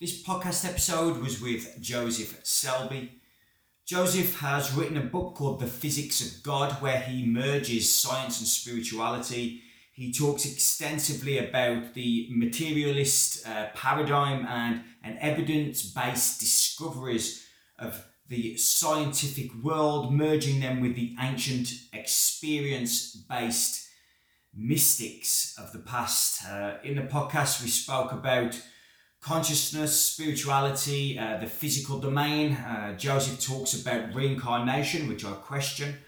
This podcast episode was with Joseph Selbie. Joseph has written a book called The Physics of God, where he merges science and spirituality. He talks extensively about the materialist uh, paradigm and, and evidence based discoveries of the scientific world, merging them with the ancient experience based mystics of the past. Uh, in the podcast, we spoke about consciousness, spirituality, uh, the physical domain. Uh, Joseph talks about reincarnation, which I question.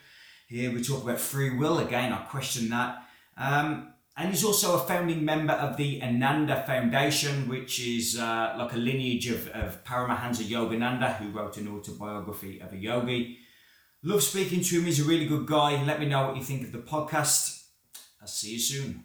Here we talk about free will. Again, I question that. Um, and he's also a founding member of the Ananda Foundation, which is uh, like a lineage of, of Paramahansa Yogananda, who wrote an autobiography of a yogi. Love speaking to him. He's a really good guy. Let me know what you think of the podcast. I'll see you soon.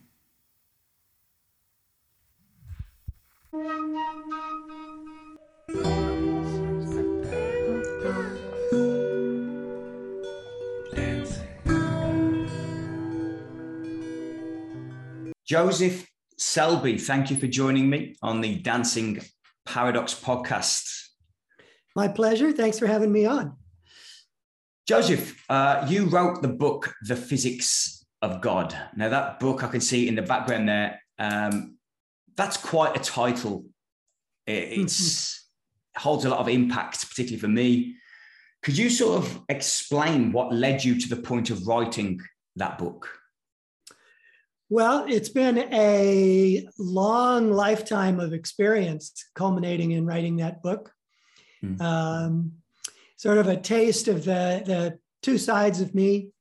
Joseph Selbie, thank you for joining me on the Dancing Paradox podcast. My pleasure. Thanks for having me on. Joseph, uh, you wrote the book, The Physics of God. Now, that book I can see in the background there, um, that's quite a title. It it's, holds a lot of impact, particularly for me. Could you sort of explain what led you to the point of writing that book? Well, it's been a long lifetime of experience culminating in writing that book. Mm. Um, sort of a taste of the, the two sides of me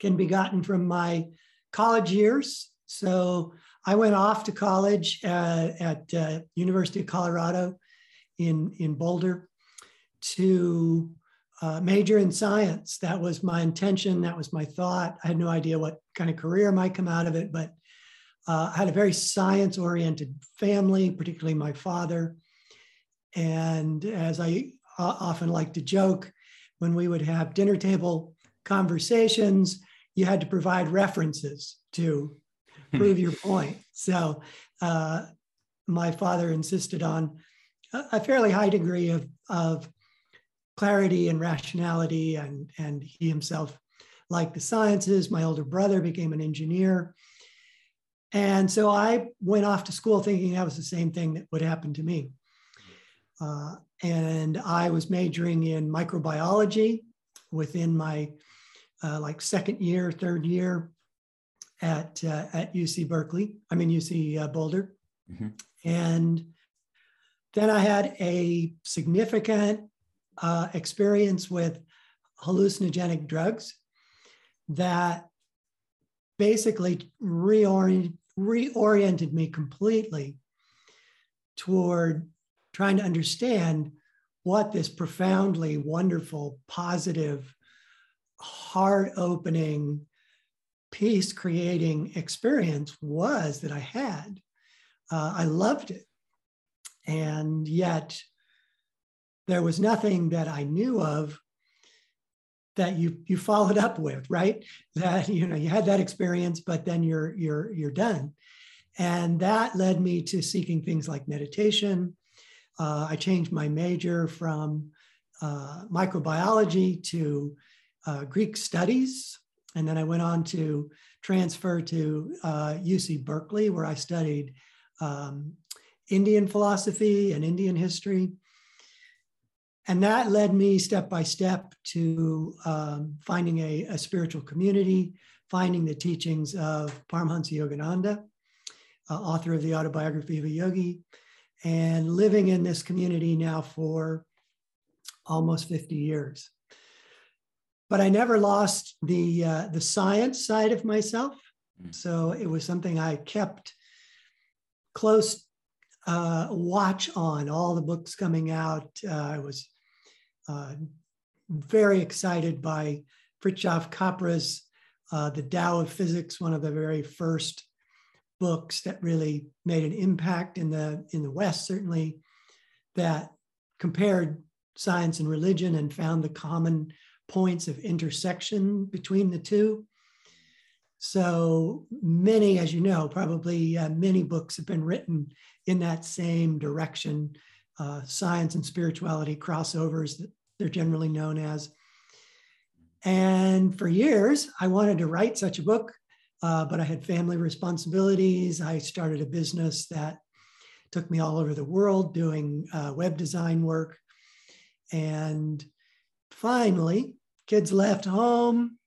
can be gotten from my college years. So I went off to college uh, at uh, University of Colorado in, in Boulder to uh, major in science. That was my intention. That was my thought. I had no idea what kind of career might come out of it, but uh, I had a very science oriented family, particularly my father. And as I uh, often like to joke, when we would have dinner table conversations, you had to provide references to prove your point. So uh, my father insisted on a fairly high degree of, of clarity and rationality, and, and he himself liked the sciences. My older brother became an engineer. And so I went off to school thinking that was the same thing that would happen to me. Uh, and I was majoring in microbiology within my uh, like second year, third year at uh, at UC Berkeley. I mean UC uh, Boulder, mm-hmm. and then I had a significant uh, experience with hallucinogenic drugs that basically reorient, reoriented me completely toward trying to understand what this profoundly wonderful, positive, heart opening, peace creating experience was that I had. Uh, I loved it. And yet, there was nothing that I knew of that you you followed up with, right? That you know you had that experience, but then you're you're you're done, and that led me to seeking things like meditation. Uh, I changed my major from uh, microbiology to uh, Greek studies, and then I went on to transfer to UC uh, Berkeley, where I studied um, Indian philosophy and Indian history. And that led me step by step to um, finding a, a, spiritual community, finding the teachings of Paramahansa Yogananda, uh, author of the autobiography of a yogi, and living in this community now for almost 50 years. But I never lost the, uh, the science side of myself. Mm. So it was something I kept close uh, watch on all the books coming out. Uh, I was uh, very excited by Fritjof Capra's uh, The Tao of Physics, one of the very first books that really made an impact in the in the West, certainly, that compared science and religion and found the common points of intersection between the two. So many, as you know, probably uh, many books have been written in that same direction. Uh, science and spirituality crossovers that they're generally known as. And for years, I wanted to write such a book, uh, but I had family responsibilities. I started a business that took me all over the world doing uh, web design work. And finally, kids left home.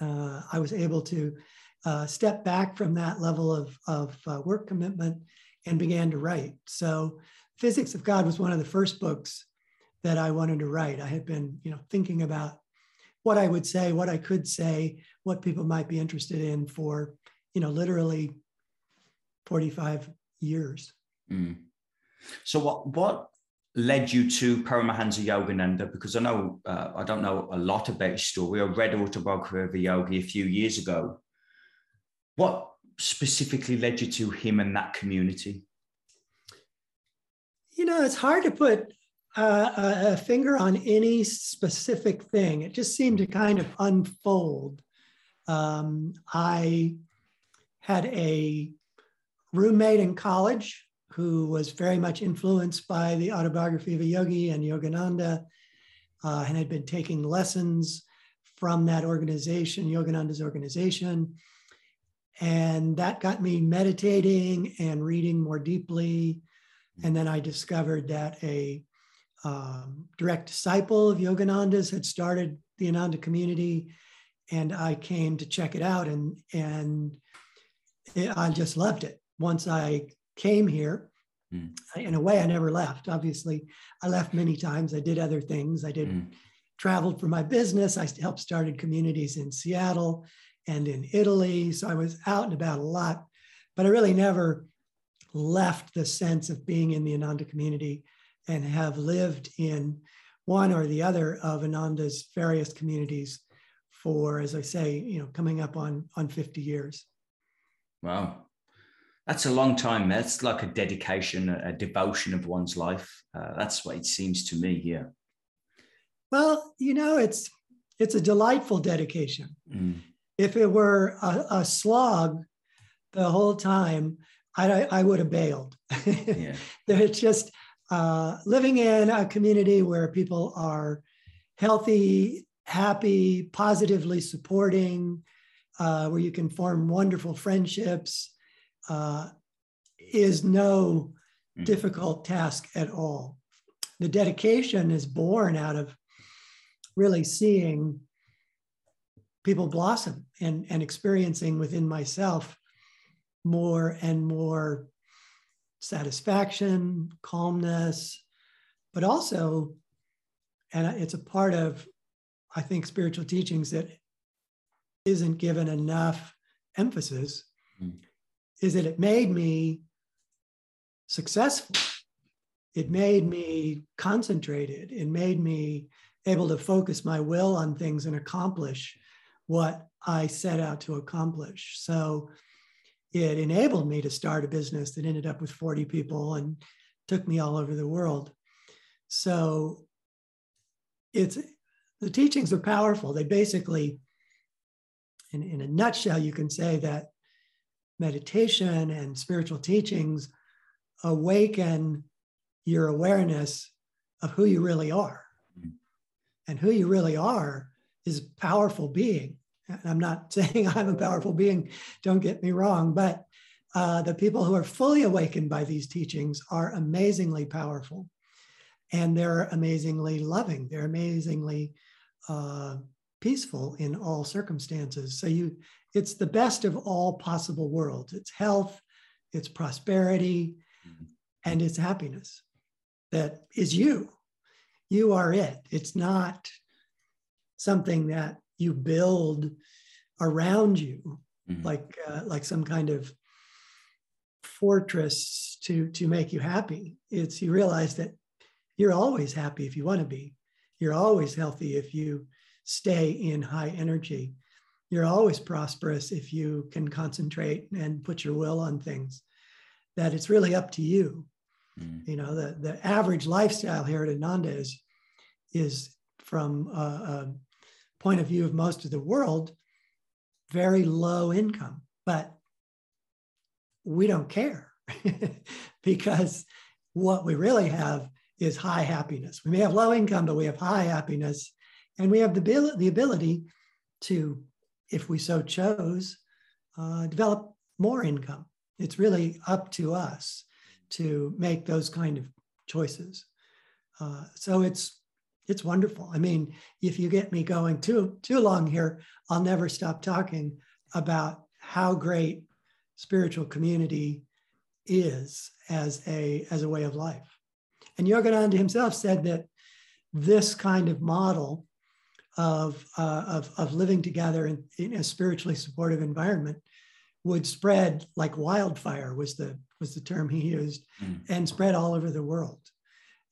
Uh, I was able to uh, step back from that level of, of uh, work commitment and began to write. So, Physics of God was one of the first books that I wanted to write. I had been, you know, thinking about what I would say, what I could say, what people might be interested in for, you know, literally 45 years. Mm. So what what led you to Paramahansa Yogananda? Because I know uh, I don't know a lot about his story. I read autobiography of a yogi a few years ago. What specifically led you to him and that community? You know, it's hard to put uh, a finger on any specific thing. It just seemed to kind of unfold. Um, I had a roommate in college who was very much influenced by the autobiography of a yogi and Yogananda, uh, and had been taking lessons from that organization, Yogananda's organization. And that got me meditating and reading more deeply. And then I discovered that a um, direct disciple of Yogananda's had started the Ananda community. And I came to check it out, and, and it, I just loved it. Once I came here. Mm. In a way, I never left. Obviously, I left many times. I did other things. I did mm. traveled for my business. I helped started communities in Seattle and in Italy. So I was out and about a lot, but I really never left the sense of being in the Ananda community and have lived in one or the other of Ananda's various communities for, as I say, you know, coming up on on 50 years. Wow. That's a long time. That's like a dedication, a, devotion of one's life. Uh, that's what it seems to me here. Well, you know, it's it's a delightful dedication. Mm. If it were a, a, slog the whole time, I, I would have bailed. Yeah. it's just uh, living in a community where people are healthy, happy, positively supporting, uh, where you can form wonderful friendships uh, is no mm. difficult task at all. The dedication is born out of really seeing people blossom and, and experiencing within myself more and more satisfaction, calmness, but also, and it's a part of, I think, spiritual teachings that isn't given enough emphasis, mm is that it made me successful. It made me concentrated. It made me able to focus my will on things and accomplish what I set out to accomplish. So it enabled me to start a business that ended up with 40 people and took me all over the world. So it's the teachings are powerful. They basically, in, in a nutshell, you can say that meditation and spiritual teachings awaken your awareness of who you really are. Mm-hmm. And who you really are is a powerful being. And I'm not saying I'm a powerful being, don't get me wrong, but uh, the people who are fully awakened by these teachings are amazingly powerful and they're amazingly loving. They're amazingly uh, peaceful in all circumstances. So you it's the best of all possible worlds. It's health, it's prosperity, mm-hmm. and it's happiness that is you. You are it. It's not something that you build around you mm-hmm. like uh, like some kind of fortress to to make you happy. It's you realize that you're always happy if you want to be. You're always healthy if you stay in high energy you're always prosperous if you can concentrate and put your will on things that it's really up to you mm. you know the, the average lifestyle here at ananda is is from a, a, point of view of most of the world very low income, but we don't care because what we really have is high happiness. We may have low income, but we have high happiness. And we have the, the ability to, if we so chose, uh, develop more income. It's really up to us to make those kind of choices. Uh, so it's it's wonderful. I mean, if you get me going too too long here, I'll never stop talking about how great spiritual community is as a as a way of life. And Yogananda himself said that this kind of model of, uh, of, of living together in, in, a spiritually supportive environment would spread like wildfire was the was the term he used mm. and spread all over the world.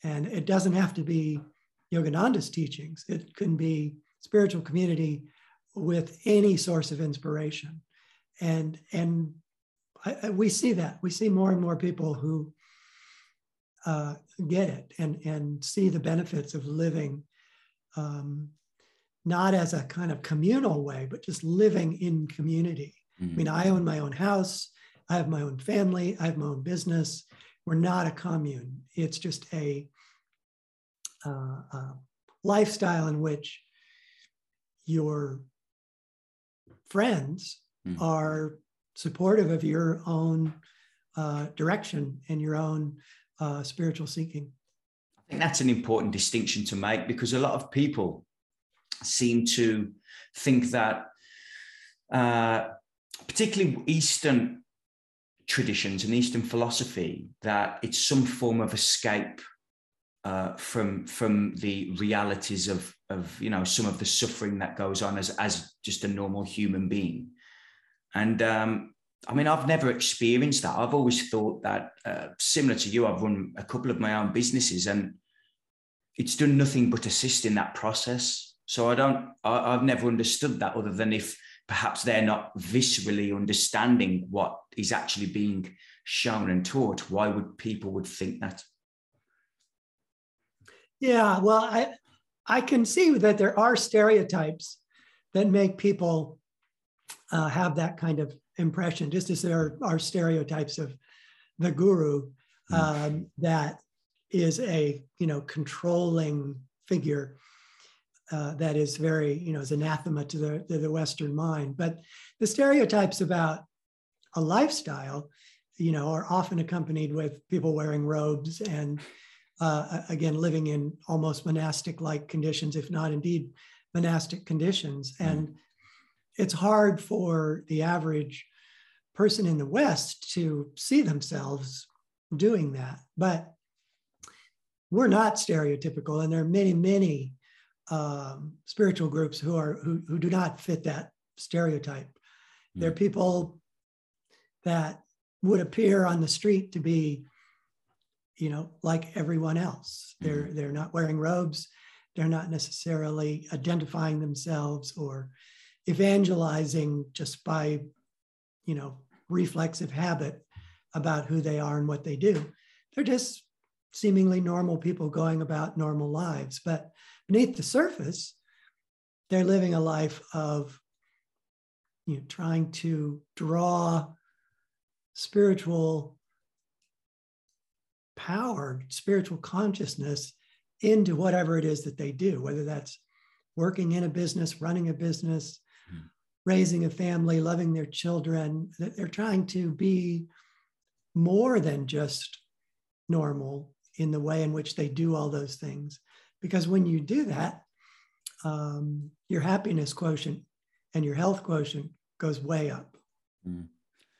And it doesn't have to be yogananda's teachings. It can be spiritual community with any source of inspiration. And and I, I, we see that. We see more and more people who uh, get it and and see the benefits of living um, not as a kind of communal way, but just living in community. Mm-hmm. I mean, I own my own house, I have my own family, I have my own business. We're not a commune. It's just a, uh, a lifestyle in which your friends mm-hmm. are supportive of your own uh, direction and your own uh, spiritual seeking. I think that's an important distinction to make because a lot of people seem to think that, uh, particularly Eastern traditions and Eastern philosophy, that it's some form of escape uh, from from the realities of of you know some of the suffering that goes on as as just a normal human being, and um, I mean I've never experienced that. I've always thought that uh, similar to you, I've run a couple of my own businesses and it's done nothing but assist in that process. So I don't, I, have never understood that other than if perhaps they're not viscerally understanding what is actually being shown and taught. Why would people would think that? Yeah, well, I I can see that there are stereotypes that make people uh, have that kind of impression, just as there are, stereotypes of the guru hmm. um, mm. that is a you know controlling figure uh, that is very, you know, is anathema to the, to the Western mind. But the stereotypes about a lifestyle, you know, are often accompanied with people wearing robes and, uh, again, living in almost monastic like conditions, if not indeed monastic conditions. Mm-hmm. And it's hard for the average person in the West to see themselves doing that. But we're not stereotypical, and there are many, many um, spiritual groups who are who, who do not fit that stereotype. Mm. They're people that would appear on the street to be, you know, like everyone else. They're mm. they're not wearing robes. They're not necessarily identifying themselves or evangelizing just by, you know, reflexive habit about who they are and what they do. They're just seemingly normal people going about normal lives. But beneath the surface, they're living a life of you know, trying to draw spiritual power, spiritual consciousness into whatever it is that they do, whether that's working in a business, running a business, mm. raising a family, loving their children. They're trying to be more than just normal in the way in which they do all those things. Because when you do that, um, your happiness quotient and your health quotient goes way up. Mm.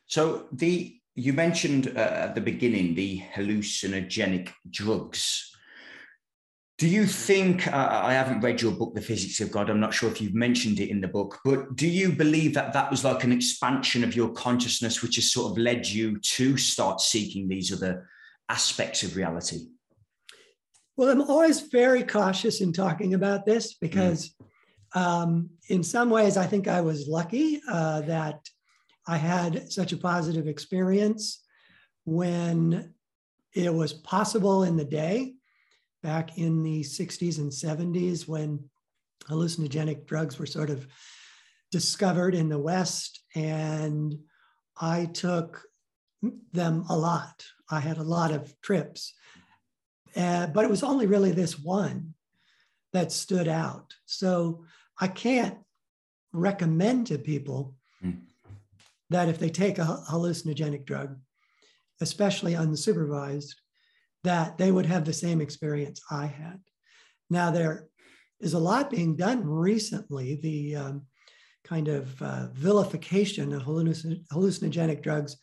So the you mentioned uh, at the beginning the hallucinogenic drugs. Do you think uh, I haven't read your book, The Physics of God? I'm not sure if you've mentioned it in the book, but do you believe that that was like an expansion of your consciousness, which has sort of led you to start seeking these other aspects of reality? Well, I'm always very cautious in talking about this because, mm. um, in some ways, I think I was lucky uh, that I had such a positive experience when it was possible in the day back in the 60s and 70s when hallucinogenic drugs were sort of discovered in the West, and I took them a lot. I had a lot of trips, uh, but it was only really this one that stood out. So I can't recommend to people mm. that if they take a hallucinogenic drug, especially unsupervised, that they would have the same experience I had. Now, there is a lot being done recently. The um, kind of uh, vilification of hallucin- hallucinogenic drugs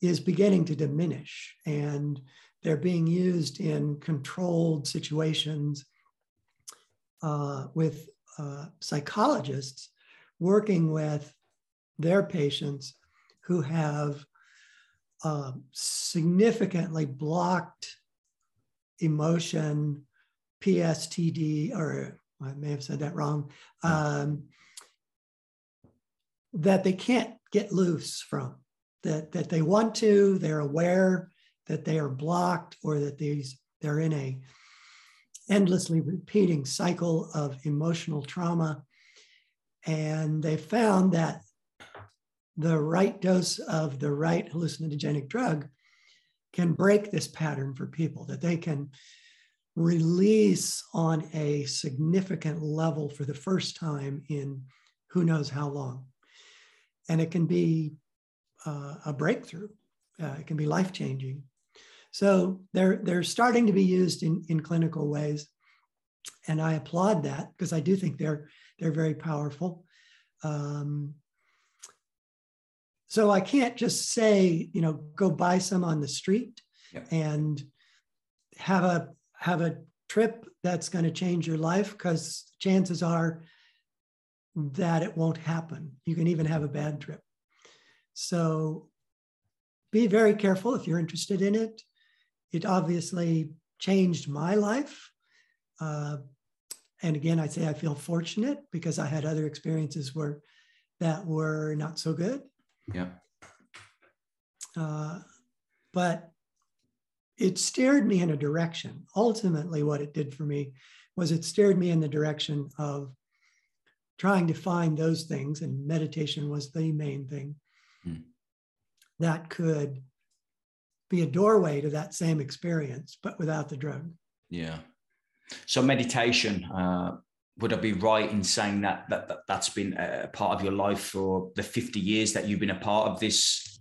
is beginning to diminish, and they're being used in controlled situations uh, with uh, psychologists working with their patients who have uh, significantly blocked emotion, PSTD, or I may have said that wrong, um, that they can't get loose from, that, that they want to, they're aware that they are blocked or that these they're in a endlessly repeating cycle of emotional trauma. And they found that the right dose of the right hallucinogenic drug can break this pattern for people, that they can release on a significant level for the first time in who knows how long. And it can be uh, a breakthrough, uh, it can be life changing. So they're, they're starting to be used in, in clinical ways. And I applaud that because I do think they're, they're very powerful. Um, so I can't just say, you know, go buy some on the street yeah. and have a have a trip that's going to change your life because chances are that it won't happen. You can even have a bad trip. So be very careful if you're interested in it. It obviously changed my life. Uh, and again, I say I feel fortunate because I had other experiences where that were not so good. Yeah. Uh, but it steered me in a direction. Ultimately, what it did for me was it steered me in the direction of trying to find those things, and meditation was the main thing hmm. that could be a doorway to that same experience, but without the drug. Yeah. So meditation, uh, would I be right in saying that, that, that that's been a part of your life for the 50 years that you've been a part of this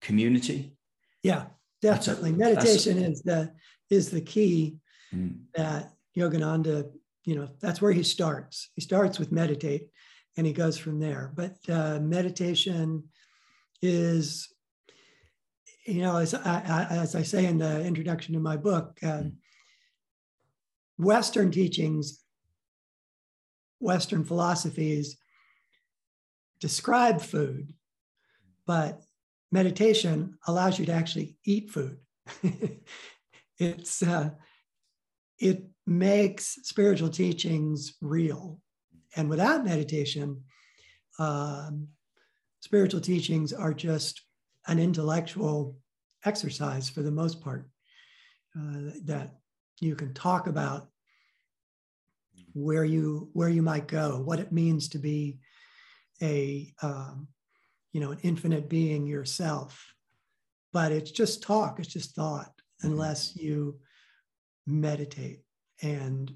community? Yeah, definitely. A, Meditation is the is the key mm. that Yogananda, you know, that's where he starts. He starts with meditate and he goes from there. But uh, meditation is, you know, as I, as I say in the introduction to my book, uh, mm. Western teachings Western philosophies describe food, but meditation allows you to actually eat food. it's uh, it makes spiritual teachings real, and without meditation, um, spiritual teachings are just an intellectual exercise for the most part uh, that you can talk about where you where you might go, what it means to be a um, you know an infinite being yourself. But it's just talk, it's just thought, mm-hmm. unless you meditate and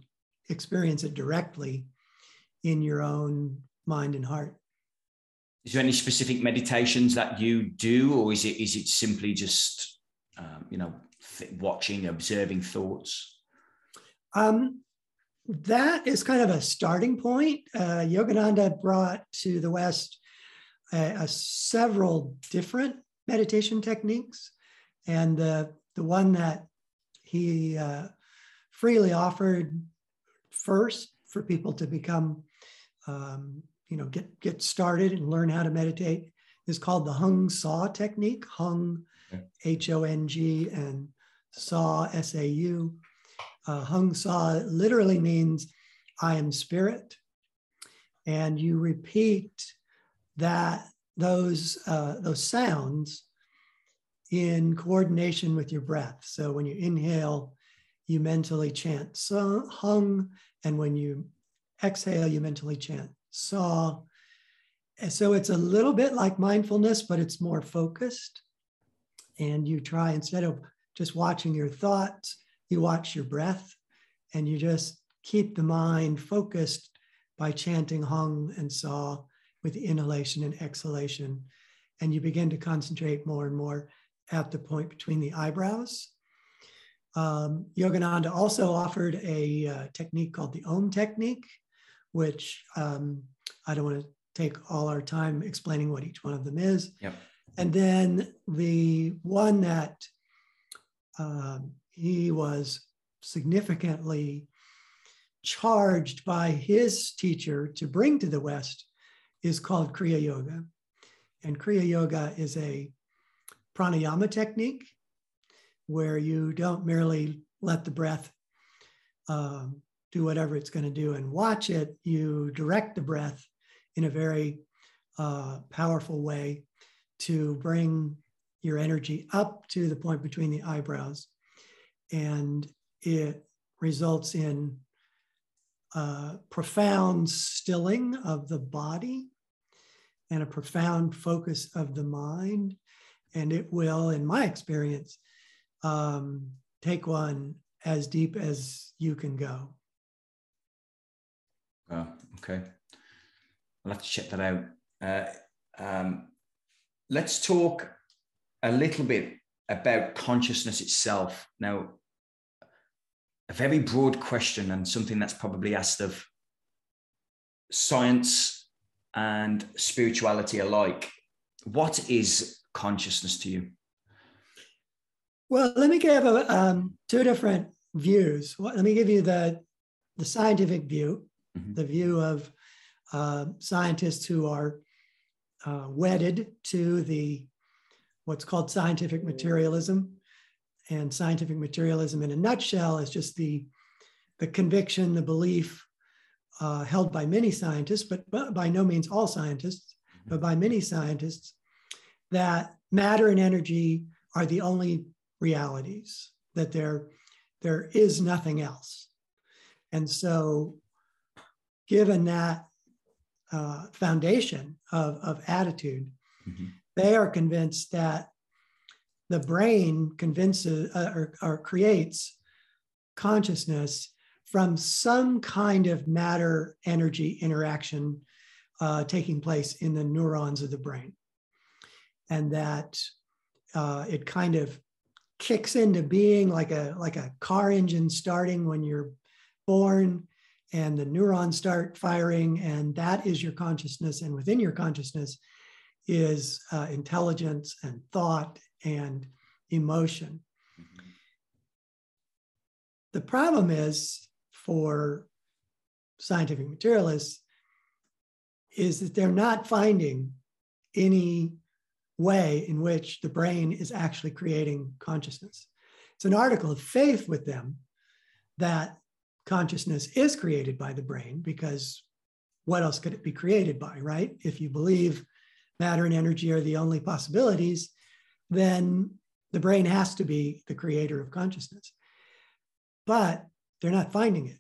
experience it directly in your own mind and heart. Is there any specific meditations that you do, or is it is it simply just um, you know th- watching, observing thoughts? Um, that is kind of a starting point. Uh, Yogananda brought to the West uh, several different meditation techniques. And the, the one that he uh, freely offered first for people to become, um, you know, get, get started and learn how to meditate is called the Hong Sau technique, Hong, H O N G, and Sau, S A U uh, Hong Sau literally means I am spirit. And you repeat that those uh, those sounds in coordination with your breath. So when you inhale, you mentally chant so, hung, and when you exhale, you mentally chant saw. so it's a little bit like mindfulness, but it's more focused. And you try, instead of just watching your thoughts, you watch your breath and you just keep the mind focused by chanting Hong and Sau with inhalation and exhalation. And you begin to concentrate more and more at the point between the eyebrows. Um, Yogananda also offered a uh, technique called the Om technique, which um, I don't want to take all our time explaining what each one of them is. Yep. And then the one that um, he was significantly charged by his teacher to bring to the West is called Kriya Yoga. And Kriya Yoga is a pranayama technique where you don't merely let the breath um, do whatever it's going to do and watch it, you direct the breath in a very uh, powerful way to bring your energy up to the point between the eyebrows. And it results in a profound stilling of the body and a profound focus of the mind. And it will, in my experience, um, take one as deep as you can go. Oh, okay. I'll have to check that out. Uh, um, let's talk a little bit about consciousness itself. Now, a very broad question and something that's probably asked of science and spirituality alike. What is consciousness to you? Well, let me give um, two different views. Let me give you the, the scientific view, mm-hmm. the view of uh, scientists who are uh, wedded to the what's called scientific materialism. And scientific materialism, in a nutshell, is just the, the conviction, the belief uh, held by many scientists, but, but by no means all scientists, mm-hmm. but by many scientists, that matter and energy are the only realities, that there, there is nothing else. And so, given that uh, foundation of, of attitude, mm-hmm. they are convinced that the brain convinces uh, or, or creates consciousness from some kind of matter energy interaction uh, taking place in the neurons of the brain. And that uh, it kind of kicks into being like a, like a car engine starting when you're born and the neurons start firing, and that is your consciousness. And within your consciousness is uh, intelligence and thought and emotion. Mm-hmm. The problem is for scientific materialists is that they're not finding any way in which the brain is actually creating consciousness. It's an article of faith with them that consciousness is created by the brain because what else could it be created by, right? If you believe matter and energy are the only possibilities, then the brain has to be the creator of consciousness. But they're not finding it.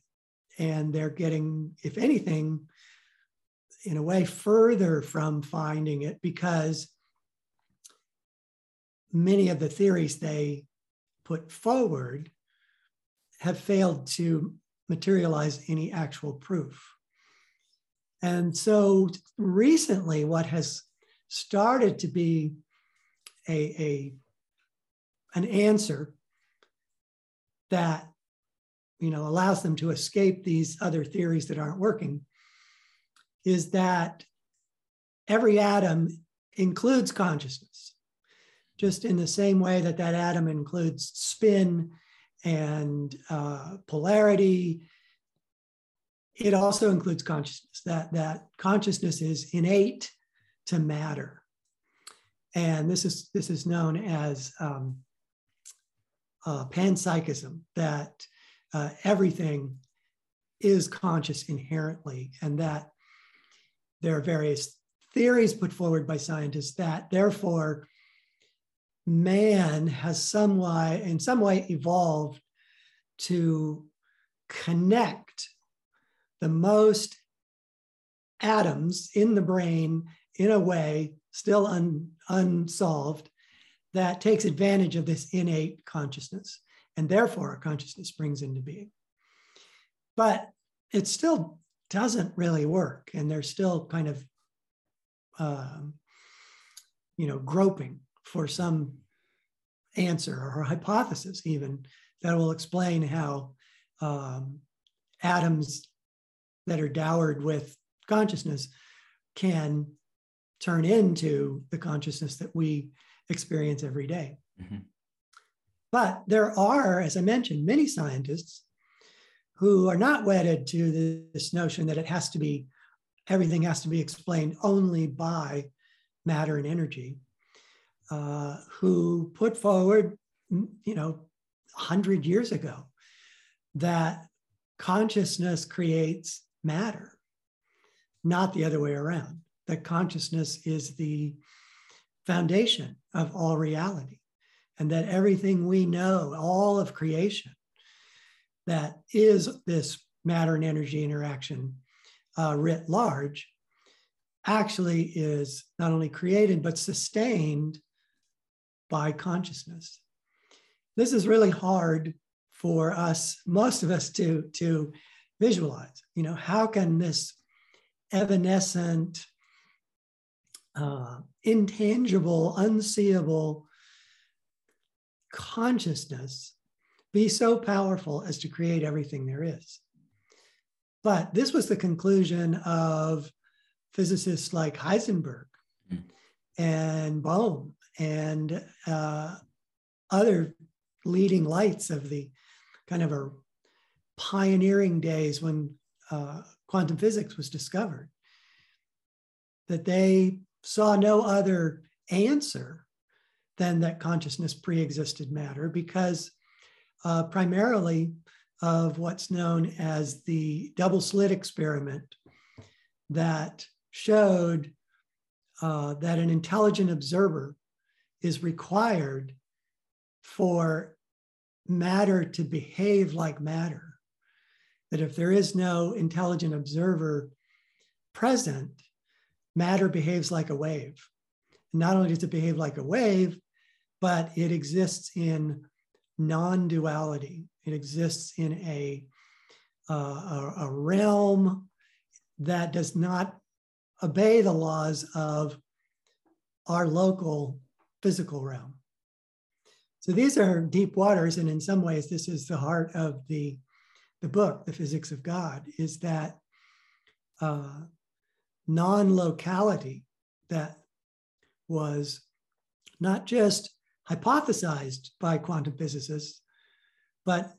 And they're getting, if anything, in a way, further from finding it because many of the theories they put forward have failed to materialize any actual proof. And so recently, what has started to be a, a an answer that you know allows them to escape these other theories that aren't working is that every atom includes consciousness just in the same way that that atom includes spin and uh, polarity. It also includes consciousness, that, that consciousness is innate to matter. And this is, this is known as um, uh, panpsychism, that uh, everything is conscious inherently, and that there are various theories put forward by scientists that therefore man has some way, in some way evolved to connect the most atoms in the brain in a way still un, unsolved that takes advantage of this innate consciousness. And therefore, our consciousness springs into being. But it still doesn't really work. And they're still kind of, um, you know, groping for some answer or hypothesis, even that will explain how um, atoms that are dowered with consciousness can turn into the consciousness that we experience every day. Mm-hmm. But there are, as I mentioned, many scientists who are not wedded to this notion that it has to be, everything has to be explained only by matter and energy, uh, who put forward, you know, 100 years ago that consciousness creates matter, not the other way around. That consciousness is the foundation of all reality, and that everything we know, all of creation, that is this matter and energy interaction uh, writ large, actually is not only created but sustained by consciousness. This is really hard for us, most of us, to, to visualize. You know, how can this evanescent, uh, intangible, unseeable consciousness be so powerful as to create everything there is? But this was the conclusion of physicists like Heisenberg mm. and Bohm and uh, other leading lights of the kind of a pioneering days when uh, quantum physics was discovered, that they saw no other answer than that consciousness pre-existed matter because uh, primarily of what's known as the double slit experiment that showed uh, that an intelligent observer is required for matter to behave like matter. That if there is no intelligent observer present, matter behaves like a wave. not only does it behave like a wave, but it exists in non duality. It exists in a, uh, a, a realm that does not obey the laws of our local physical realm. So these are deep waters, and in some ways, this is the heart of the, the book, The Physics of God, is that uh, non locality that was not just hypothesized by quantum physicists, but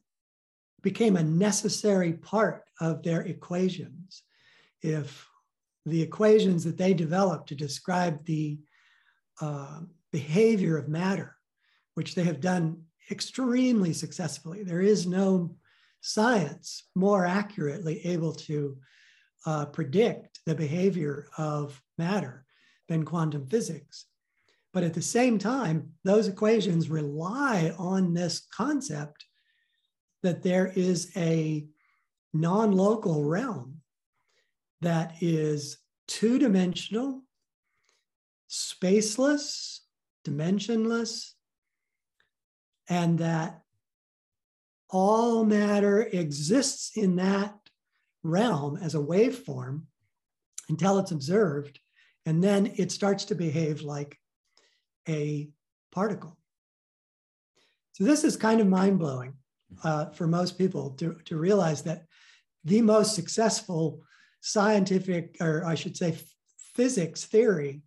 became a necessary part of their equations. If the equations that they developed to describe the uh, behavior of matter which they have done extremely successfully. There is no science more accurately able to uh, predict the behavior of matter than quantum physics. But at the same time, those equations rely on this concept that there is a non local realm that is two dimensional, spaceless, dimensionless, and that all matter exists in that realm as a waveform until it's observed, and then it starts to behave like a particle. So this is kind of mind blowing uh, for most people to, to realize that the most successful scientific, or I should say, physics theory,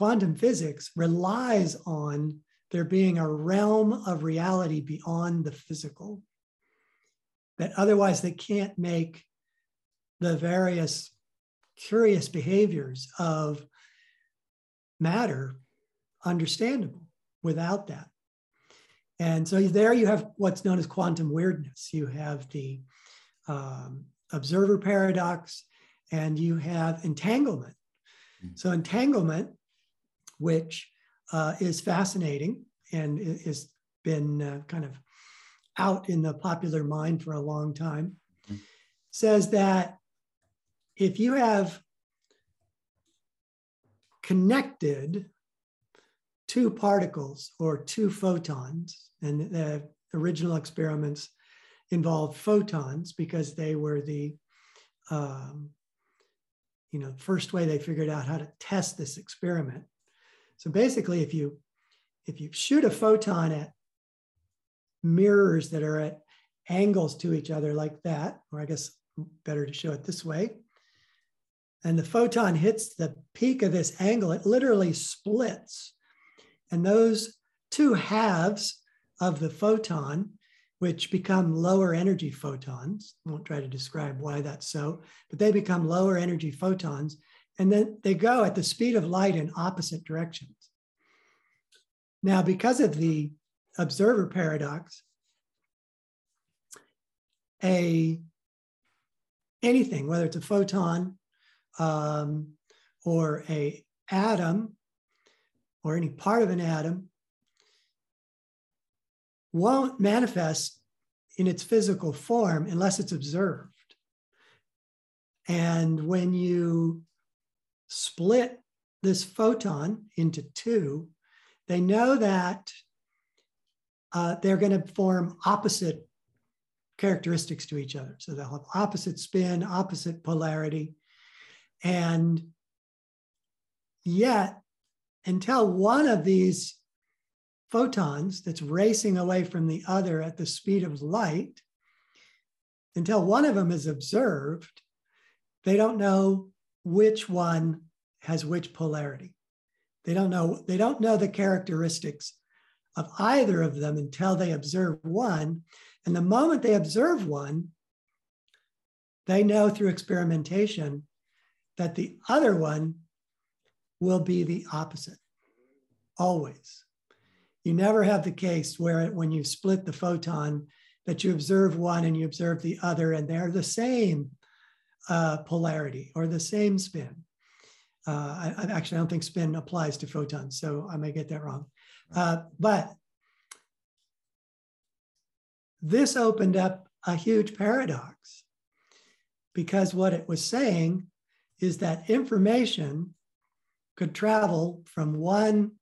quantum physics, relies on there being a realm of reality beyond the physical, that otherwise they can't make the various curious behaviors of matter understandable without that. And so there you have what's known as quantum weirdness. You have the um, observer paradox and you have entanglement. Mm-hmm. So, entanglement, which uh, is fascinating and has been uh, kind of out in the popular mind for a long time, mm-hmm. says that if you have connected two particles or two photons. And the original experiments involved photons because they were the um, you know first way they figured out how to test this experiment so basically if you if you shoot a photon at mirrors that are at angles to each other like that or i guess better to show it this way and the photon hits the peak of this angle it literally splits and those two halves of the photon which become lower energy photons. I won't try to describe why that's so, but they become lower energy photons. And then they go at the speed of light in opposite directions. Now, because of the observer paradox, a anything, whether it's a photon um, or a atom or any part of an atom, won't manifest in its physical form unless it's observed. And when you split this photon into two, they know that uh, they're going to form opposite characteristics to each other. So they'll have opposite spin, opposite polarity. And yet, until one of these photons that's racing away from the other at the speed of light until one of them is observed, they don't know which one has which polarity. They don't know, they don't know the characteristics of either of them until they observe one. And the moment they observe one, they know through experimentation that the other one will be the opposite, always. You never have the case where when you split the photon that you observe one and you observe the other and they're the same uh, polarity or the same spin. Uh, I, I, actually I don't think spin applies to photons, so I may get that wrong. Uh, but this opened up a huge paradox because what it was saying is that information could travel from one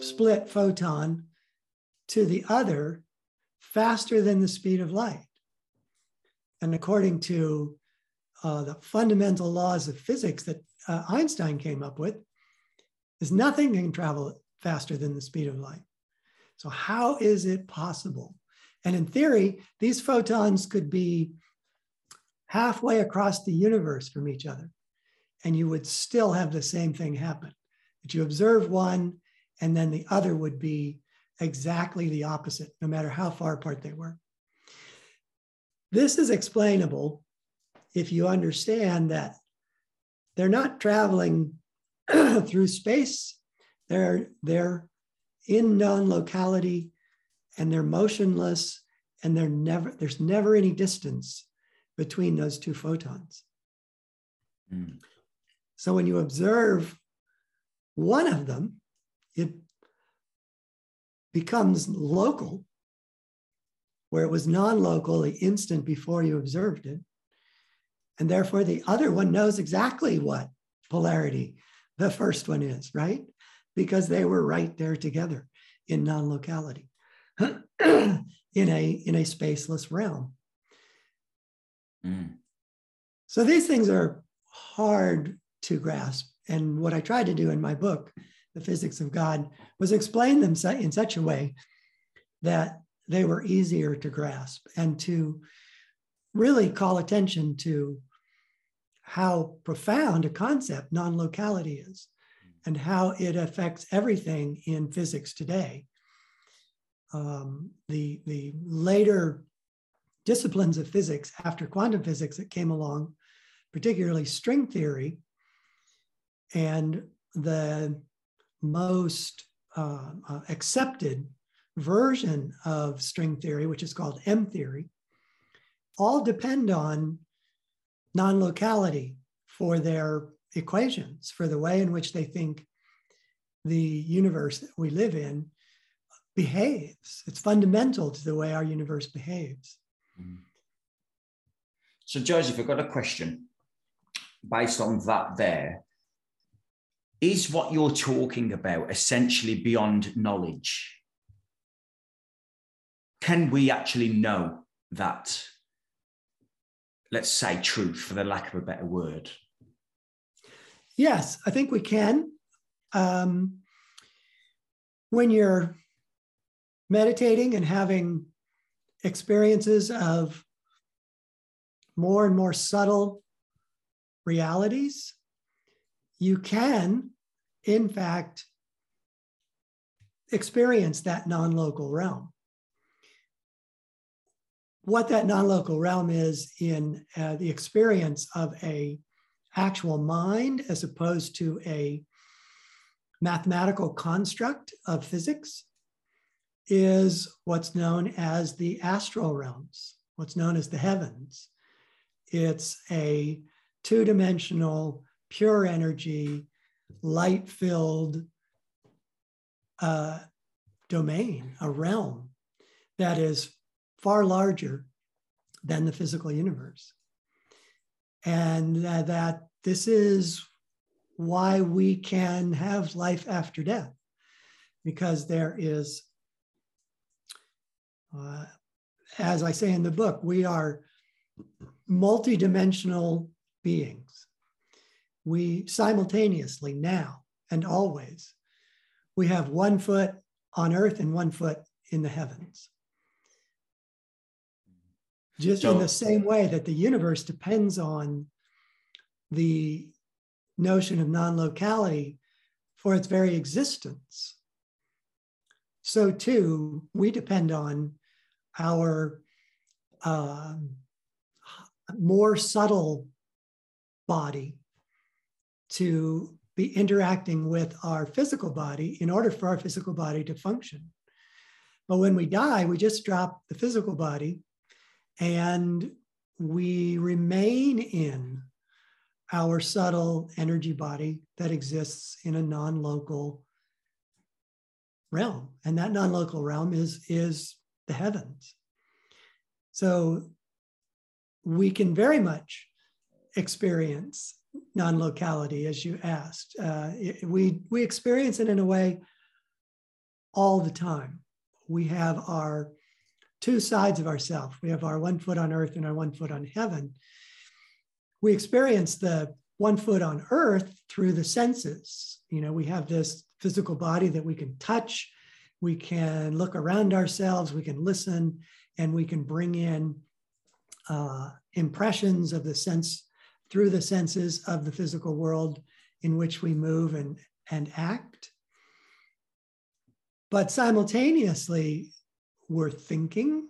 split photon to the other faster than the speed of light. And according to uh, the fundamental laws of physics that uh, Einstein came up with, there's nothing can travel faster than the speed of light. So, how is it possible? And in theory, these photons could be halfway across the universe from each other, and you would still have the same thing happen. That you observe one, and then the other would be exactly the opposite, no matter how far apart they were. This is explainable if you understand that they're not traveling through space, they're, they're in non locality and they're motionless, and they're never, there's never any distance between those two photons. Mm. So when you observe one of them, it becomes local, where it was non local the instant before you observed it. And therefore, the other one knows exactly what polarity the first one is, right? Because they were right there together in non locality, in, a, in a spaceless realm. Mm. So these things are hard to grasp. And what I tried to do in my book the physics of God, was explain them in such a way that they were easier to grasp and to really call attention to how profound a concept non locality is and how it affects everything in physics today. Um, the, the later disciplines of physics after quantum physics that came along, particularly string theory and the most uh, uh, accepted version of string theory, which is called M theory, all depend on non locality for their equations, for the way in which they think the universe that we live in behaves. It's fundamental to the way our universe behaves. Mm. So, Joseph, I've got a question based on that there is what you're talking about essentially beyond knowledge? Can we actually know that, let's say, truth, for the lack of a better word? Yes, I think we can. Um, when you're meditating and having experiences of more and more subtle realities, you can, in fact, experience that non local realm. What that non local realm is in uh, the experience of a actual mind as opposed to a mathematical construct of physics is what's known as the astral realms, what's known as the heavens. It's a two dimensional, pure energy, light filled uh, domain, a realm that is far larger than the physical universe. And uh, that this is why we can have life after death, because there is, uh, as I say in the book, we are multidimensional beings. We simultaneously now and always, we have one foot on earth and one foot in the heavens. Just so, in the same way that the universe depends on the notion of non locality for its very existence. So, too, we depend on our uh, more subtle body to be interacting with our physical body in order for our physical body to function. But when we die, we just drop the physical body and we remain in our subtle energy body that exists in a non-local realm. And that non-local realm is is the heavens. So we can very much experience non-locality as you asked. Uh, it, we we experience it in a way all the time. We have our two sides of ourself we have our one foot on earth and our one foot on heaven we experience the one foot on earth through the senses. You know, we have this physical body that we can touch, we can look around ourselves, we can listen, and we can bring in uh, impressions of the sense through the senses of the physical world in which we move and, and act. But simultaneously, we're thinking,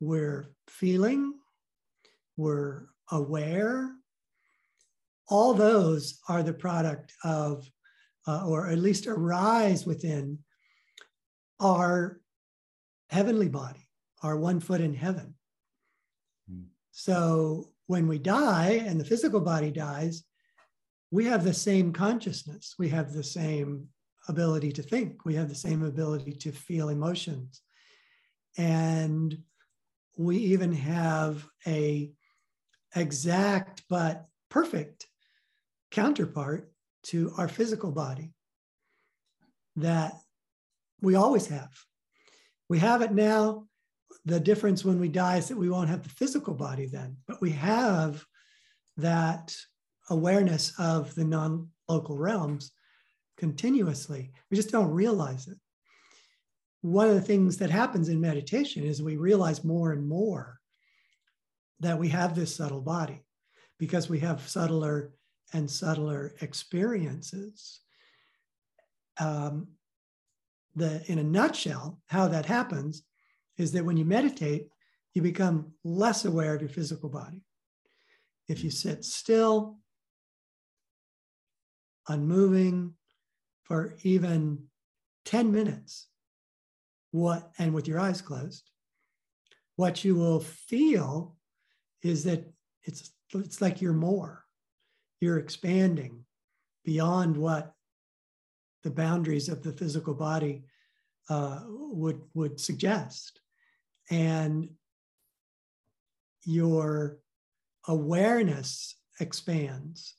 we're feeling, we're aware. All those are the product of, uh, or at least arise within our heavenly body, our one foot in heaven. Mm. So when we die and the physical body dies, we have the same consciousness. We have the same ability to think. We have the same ability to feel emotions. And we even have a exact but perfect counterpart to our physical body that we always have. We have it now. The difference when we die is that we won't have the physical body then, but we have that awareness of the non local realms continuously. We just don't realize it. One of the things that happens in meditation is we realize more and more that we have this subtle body because we have subtler and subtler experiences. Um, the, in a nutshell, how that happens is that when you meditate, you become less aware of your physical body. If you sit still, unmoving for even 10 minutes, what, and with your eyes closed, what you will feel is that it's it's like you're more. You're expanding beyond what the boundaries of the physical body uh, would would suggest. And your awareness expands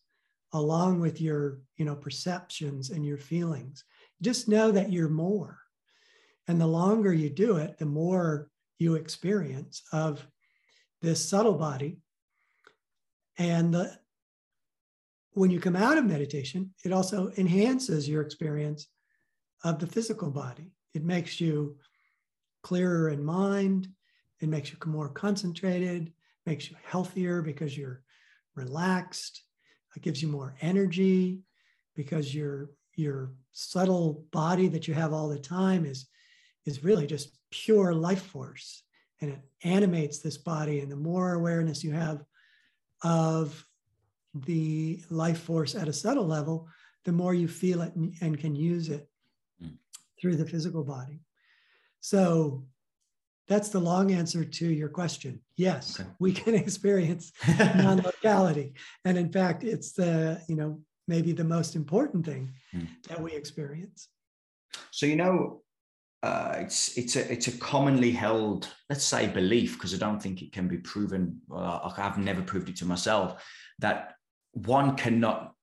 along with your you know perceptions and your feelings. Just know that you're more. And the longer you do it the more you experience of this subtle body. And the when you come out of meditation it also enhances your experience of the physical body. It makes you clearer in mind. It makes you more concentrated. Makes you healthier because you're relaxed it gives you more energy because your your subtle body that you have all the time is is really just pure life force. And it animates this body. And the more awareness you have of the life force at a subtle level the more you feel it and, and can use it mm. through the physical body. So that's the long answer to your question. Yes, okay. we can experience non-locality. And in fact, it's the, you know, maybe the most important thing mm. that we experience. So, you know, uh, it's it's a it's a commonly held, let's say, belief because I don't think it can be proven. Well, I've never proved it to myself that one cannot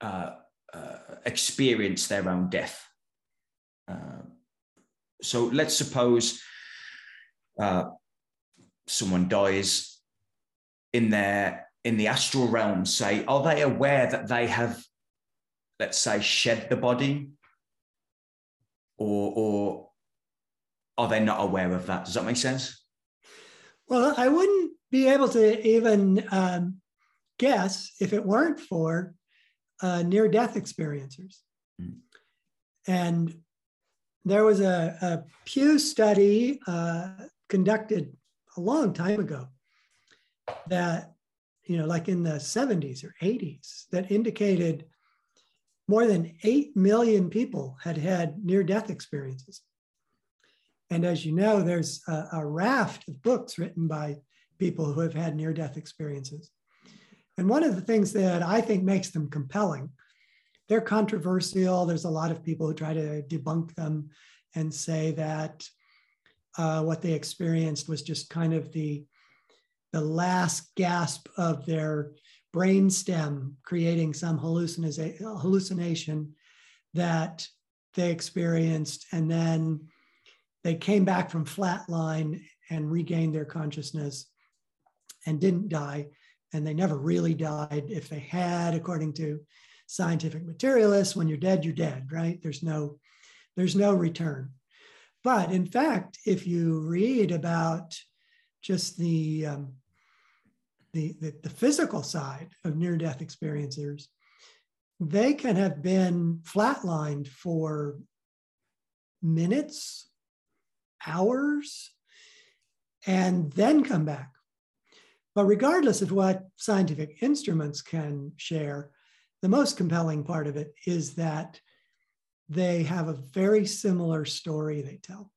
uh, uh, experience their own death. Uh, so let's suppose uh, someone dies in their in the astral realm say are they aware that they have let's say shed the body? Or or are they not aware of that? Does that make sense? Well i wouldn't be able to even um, guess if it weren't for uh, near death experiencers. Mm. and there was a, a Pew study uh, conducted a long time ago that, you know, like in the 70s or 80s, that indicated more than 8 million people had had near death experiences. And as you know, there's a, a raft of books written by people who have had near death experiences. And one of the things that I think makes them compelling, they're controversial. There's a lot of people who try to debunk them and say that uh, what they experienced was just kind of the the last gasp of their brain stem creating some hallucination that they experienced. And then they came back from flatline and regained their consciousness and didn't die. And they never really died. If they had according to scientific materialists when you're dead you're dead right? There's no there's no return but in fact, if you read about just the, um, the, the, the physical side of near death experiencers, they can have been flatlined for minutes, hours, and then come back. But regardless of what scientific instruments can share, the most compelling part of it is that they have a very similar story they tell.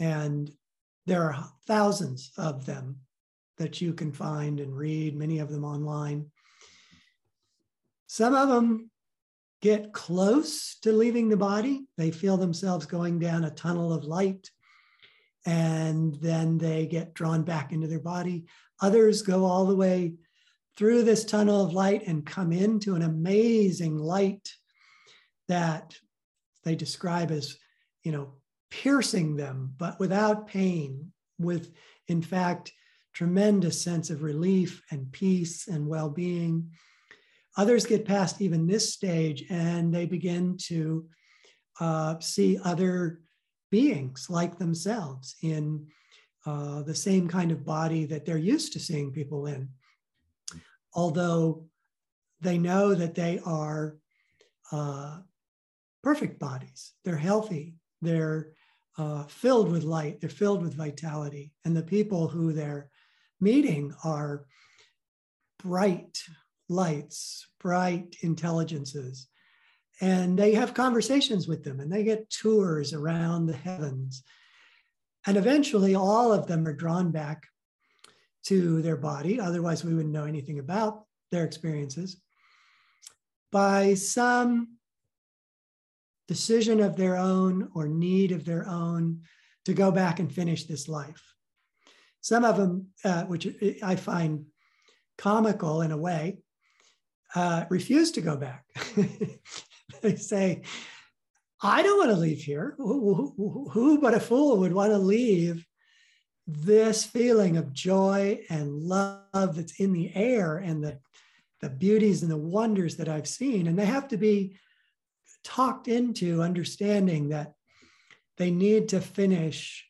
And there are thousands of them that you can find and read, many of them online. Some of them get close to leaving the body. They feel themselves going down a tunnel of light and then they get drawn back into their body. Others go all the way through this tunnel of light and come into an amazing light that they describe as, you know, piercing them, but without pain, with, in fact, tremendous sense of relief and peace and well being. Others get past even this stage and they begin to uh, see other beings like themselves in uh, the same kind of body that they're used to seeing people in. Although they know that they are uh, perfect bodies. They're healthy. They're uh, filled with light. They're filled with vitality. And the people who they're meeting are bright lights, bright intelligences. And they have conversations with them and they get tours around the heavens. And eventually, all of them are drawn back to their body. Otherwise, we wouldn't know anything about their experiences by some decision of their own or need of their own to go back and finish this life. Some of them, uh, which I find comical in a way, uh, refuse to go back. they say, I don't want to leave here. Who, but a fool would want to leave this feeling of joy and love that's in the air and the, the beauties and the wonders that I've seen? And they have to be talked into understanding that they need to finish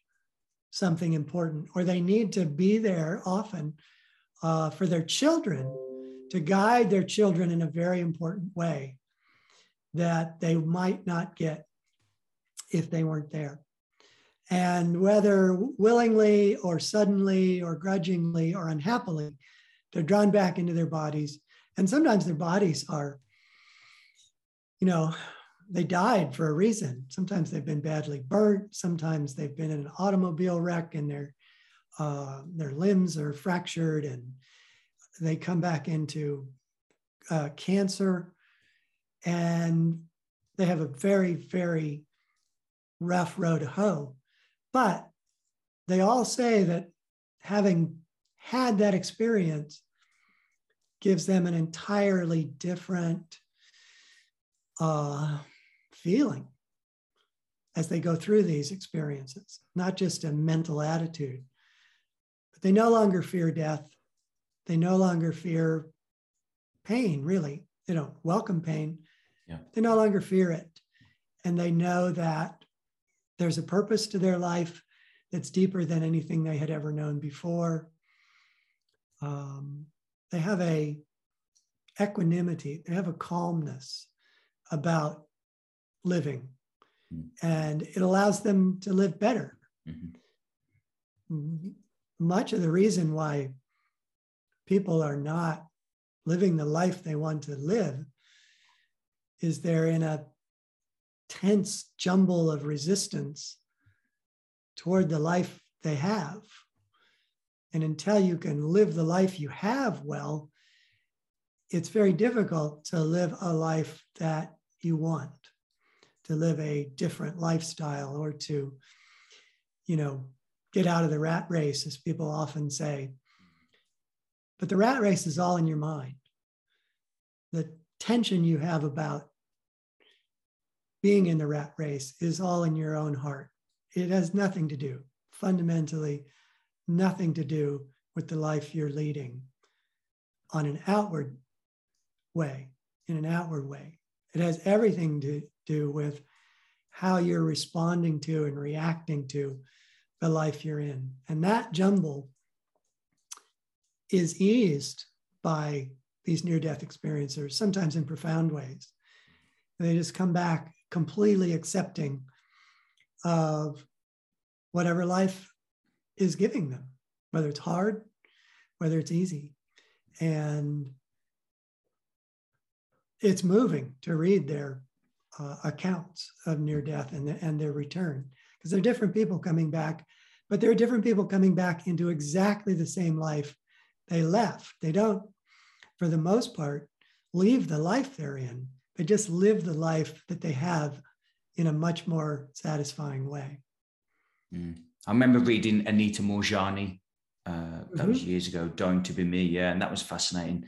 something important or they need to be there often uh, for their children to guide their children in a very important way that they might not get if they weren't there. And whether willingly or suddenly or grudgingly or unhappily, they're drawn back into their bodies. And sometimes their bodies are, you know, they died for a reason. Sometimes they've been badly burnt. Sometimes they've been in an automobile wreck and their uh, their limbs are fractured and they come back into uh, cancer and they have a very, very rough road to hoe. But they all say that having had that experience gives them an entirely different uh, feeling as they go through these experiences, not just a mental attitude. But they no longer fear death. They no longer fear pain, really. They don't welcome pain. Yeah. They no longer fear it. And they know that there's a purpose to their life that's deeper than anything they had ever known before. Um, they have a equanimity, they have a calmness about living, mm-hmm. and it allows them to live better. Mm-hmm. Much of the reason why people are not living the life they want to live is they're in a tense jumble of resistance toward the life they have. And until you can live the life you have well, it's very difficult to live a life that you want, to live a different lifestyle or to, you know, get out of the rat race, as people often say. But the rat race is all in your mind. The tension you have about being in the rat race is all in your own heart. It has nothing to do, fundamentally, nothing to do with the life you're leading on an outward way, in an outward way. It has everything to do with how you're responding to and reacting to the life you're in. And that jumble is eased by these near death experiencers, sometimes in profound ways. They just come back completely accepting of whatever life is giving them, whether it's hard, whether it's easy. And it's moving to read their uh, accounts of near death and, the, and their return because they're different people coming back, but there are different people coming back into exactly the same life they left. They don't, for the most part, leave the life they're in. They just live the life that they have in a much more satisfying way. Mm. I remember reading Anita Moorjani, uh, that mm-hmm. was years ago, Dying to Be Me, yeah, and that was fascinating.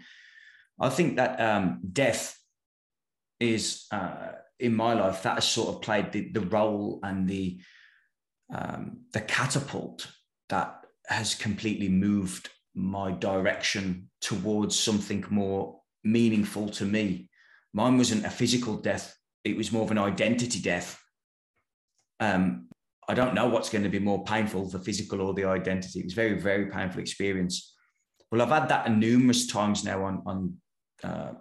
I think that um, death is, uh, in my life, that has sort of played the, the role and the um, the catapult that has completely moved my direction towards something more meaningful to me. Mine wasn't a physical death, it was more of an identity death. Um, I don't know what's going to be more painful, the physical or the identity. It was very, very painful experience. Well, I've had that numerous times now on, on uh,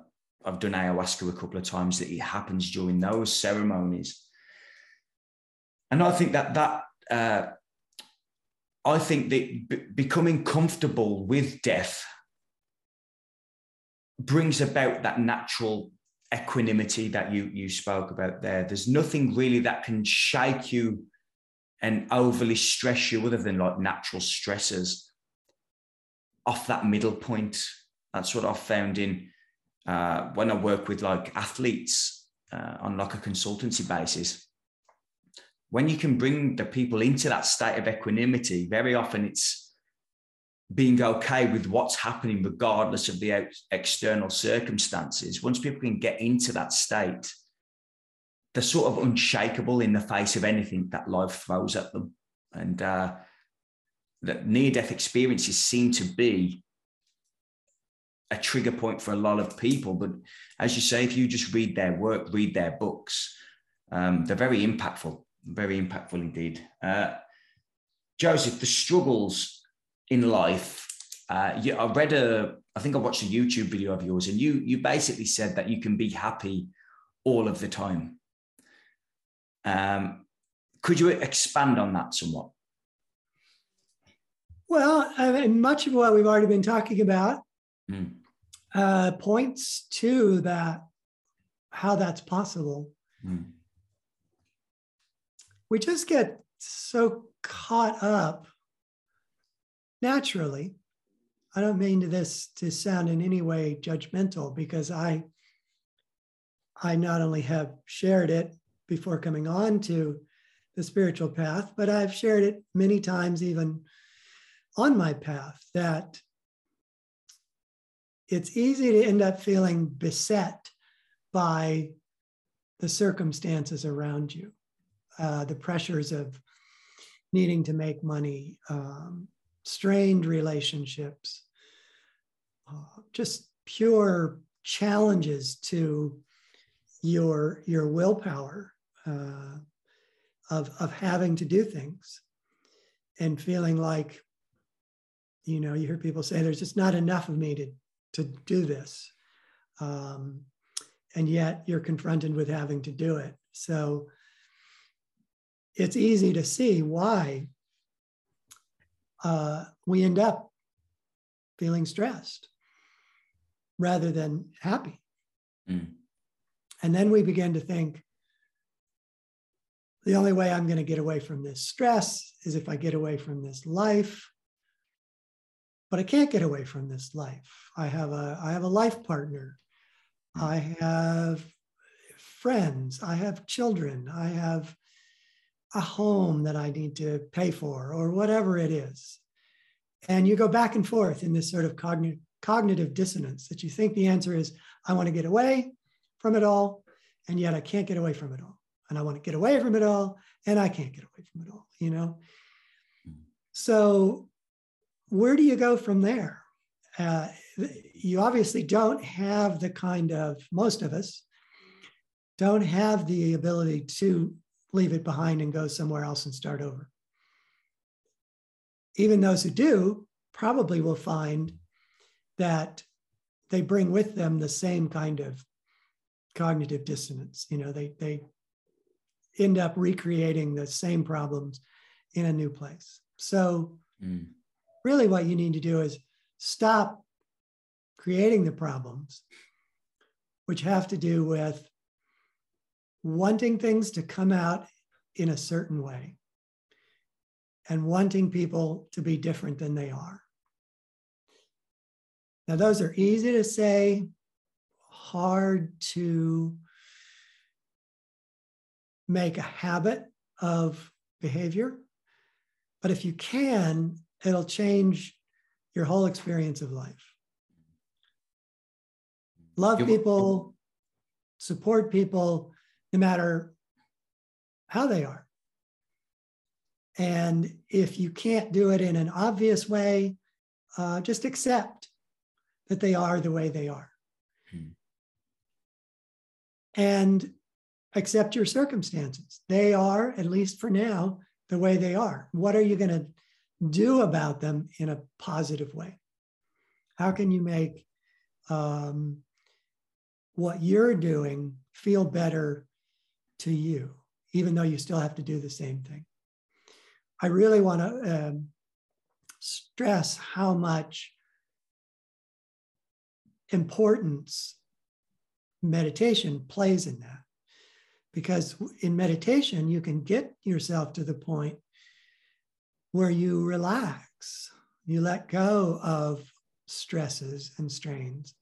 I've done ayahuasca a couple of times that it happens during those ceremonies. And I think that that uh, I think that b- becoming comfortable with death brings about that natural equanimity that you you spoke about there. There's nothing really that can shake you and overly stress you other than like natural stressors off that middle point. That's what I've found in uh, when I work with like athletes uh, on like a consultancy basis when you can bring the people into that state of equanimity, very often it's being okay with what's happening, regardless of the external circumstances, once people can get into that state, they're sort of unshakable in the face of anything that life throws at them. And uh, that near death experiences seem to be a trigger point for a lot of people. But as you say, if you just read their work, read their books, um, they're very impactful, very impactful indeed. Uh, Joseph, the struggles in life. Uh, you, I read a, I think I watched a YouTube video of yours, and you you basically said that you can be happy all of the time. Um, could you expand on that somewhat? Well, I mean, much of what we've already been talking about mm. Uh, points to that, how that's possible. Mm. We just get so caught up naturally. I don't mean to this to sound in any way judgmental because I I not only have shared it before coming on to the spiritual path, but I've shared it many times even on my path that it's easy to end up feeling beset by the circumstances around you, uh, the pressures of needing to make money, um, strained relationships, uh, just pure challenges to your your willpower uh, of of having to do things and feeling like you know you hear people say there's just not enough of me to to do this um, and yet you're confronted with having to do it so it's easy to see why uh, we end up feeling stressed rather than happy. Mm. And then we begin to think the only way I'm going to get away from this stress is if I get away from this life. But I can't get away from this life. I have a I have a life partner. Mm. I have friends. I have children. I have a home that I need to pay for, or whatever it is. And you go back and forth in this sort of cognitive, cognitive dissonance that you think the answer is, I want to get away from it all, and yet I can't get away from it all. And I want to get away from it all, and I can't get away from it all, you know? So, where do you go from there? Uh, you obviously don't have the kind of, most of us don't have the ability to leave it behind and go somewhere else and start over. Even those who do probably will find that they bring with them the same kind of cognitive dissonance. You know, they, they end up recreating the same problems in a new place. So, mm. Really, what you need to do is stop creating the problems, which have to do with wanting things to come out in a certain way and wanting people to be different than they are. Now, those are easy to say, hard to make a habit of behavior. But if you can, it'll change your whole experience of life. Love people, support people, no matter how they are. And if you can't do it in an obvious way, uh, just accept that they are the way they are. Hmm. And accept your circumstances. They are, at least for now, the way they are. What are you going to do about them in a positive way? How can you make um, what you're doing feel better to you, even though you still have to do the same thing. I really want to um, stress how much importance meditation plays in that. Because in meditation, you can get yourself to the point where you relax, you let go of stresses and strains.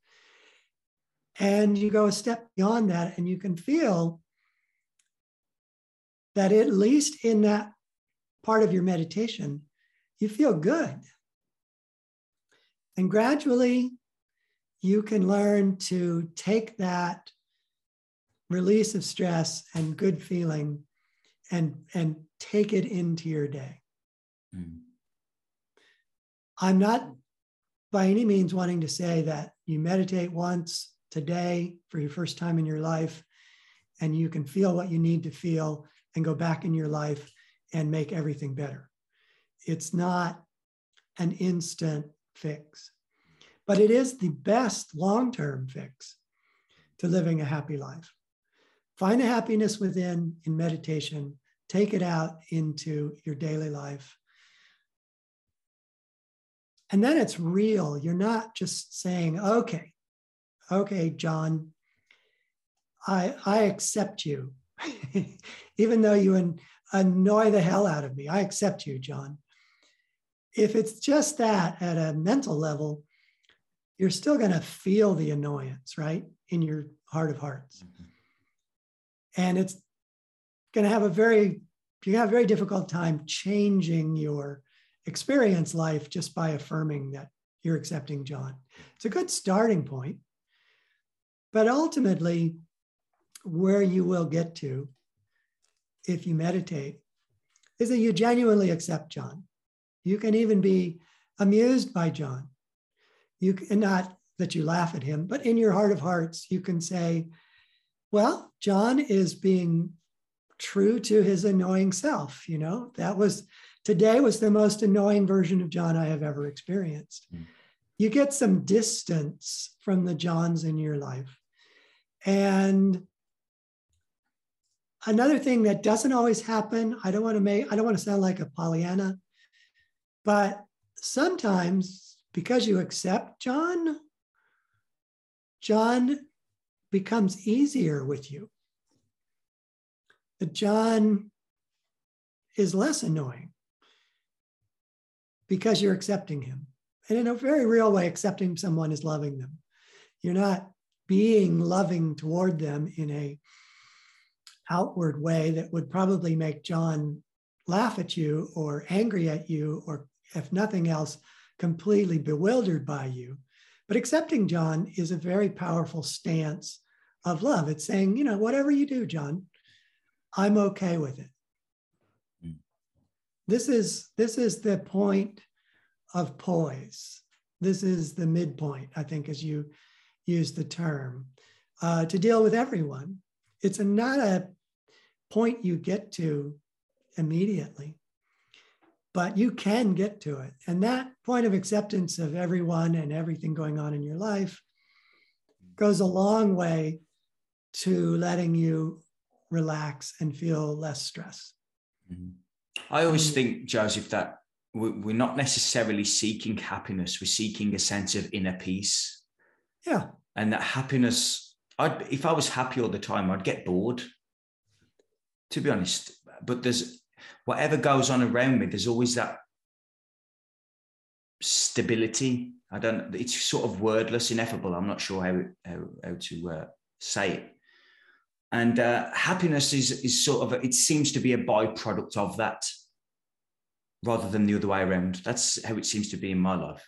And you go a step beyond that, and you can feel that at least in that part of your meditation, you feel good. And gradually, you can learn to take that release of stress and good feeling and, and take it into your day. Mm. I'm not by any means wanting to say that you meditate once today for your first time in your life and you can feel what you need to feel and go back in your life and make everything better. It's not an instant fix, but it is the best long term fix to living a happy life. Find the happiness within in meditation, take it out into your daily life. And then it's real. You're not just saying, okay, okay, John, I, I accept you. Even though you annoy the hell out of me, I accept you, John. If it's just that at a mental level, you're still going to feel the annoyance, right? In your heart of hearts. Mm-hmm. And it's going to have a very, you have a very difficult time changing your experience life just by affirming that you're accepting John. It's a good starting point. But ultimately, where you will get to if you meditate is that you genuinely accept John. You can even be amused by John. You can not that you laugh at him, but in your heart of hearts, you can say, well, John is being true to his annoying self. You know, that was today was the most annoying version of John I have ever experienced. Mm. You get some distance from the Johns in your life. And another thing that doesn't always happen, I don't want to make, I don't want to sound like a Pollyanna, but sometimes because you accept John, John becomes easier with you. That John is less annoying because you're accepting him. And in a very real way, accepting someone is loving them. You're not being loving toward them in a outward way that would probably make John laugh at you or angry at you or if nothing else completely bewildered by you but accepting John is a very powerful stance of love it's saying you know whatever you do John I'm okay with it. This is this is the point of poise this is the midpoint i think as you use the term, uh, to deal with everyone. It's a, not a point you get to immediately, but you can get to it. And that point of acceptance of everyone and everything going on in your life goes a long way to letting you relax and feel less stress. Mm-hmm. I always think, Joseph, that we're not necessarily seeking happiness, we're seeking a sense of inner peace. Yeah and that happiness I'd, if I was happy all the time, I'd get bored, to be honest. But there's whatever goes on around me, there's always that stability. I don't, it's sort of wordless, ineffable. I'm not sure how, how, how to uh, say it. And uh, happiness is, is sort of, it seems to be a byproduct of that rather than the other way around. That's how it seems to be in my life.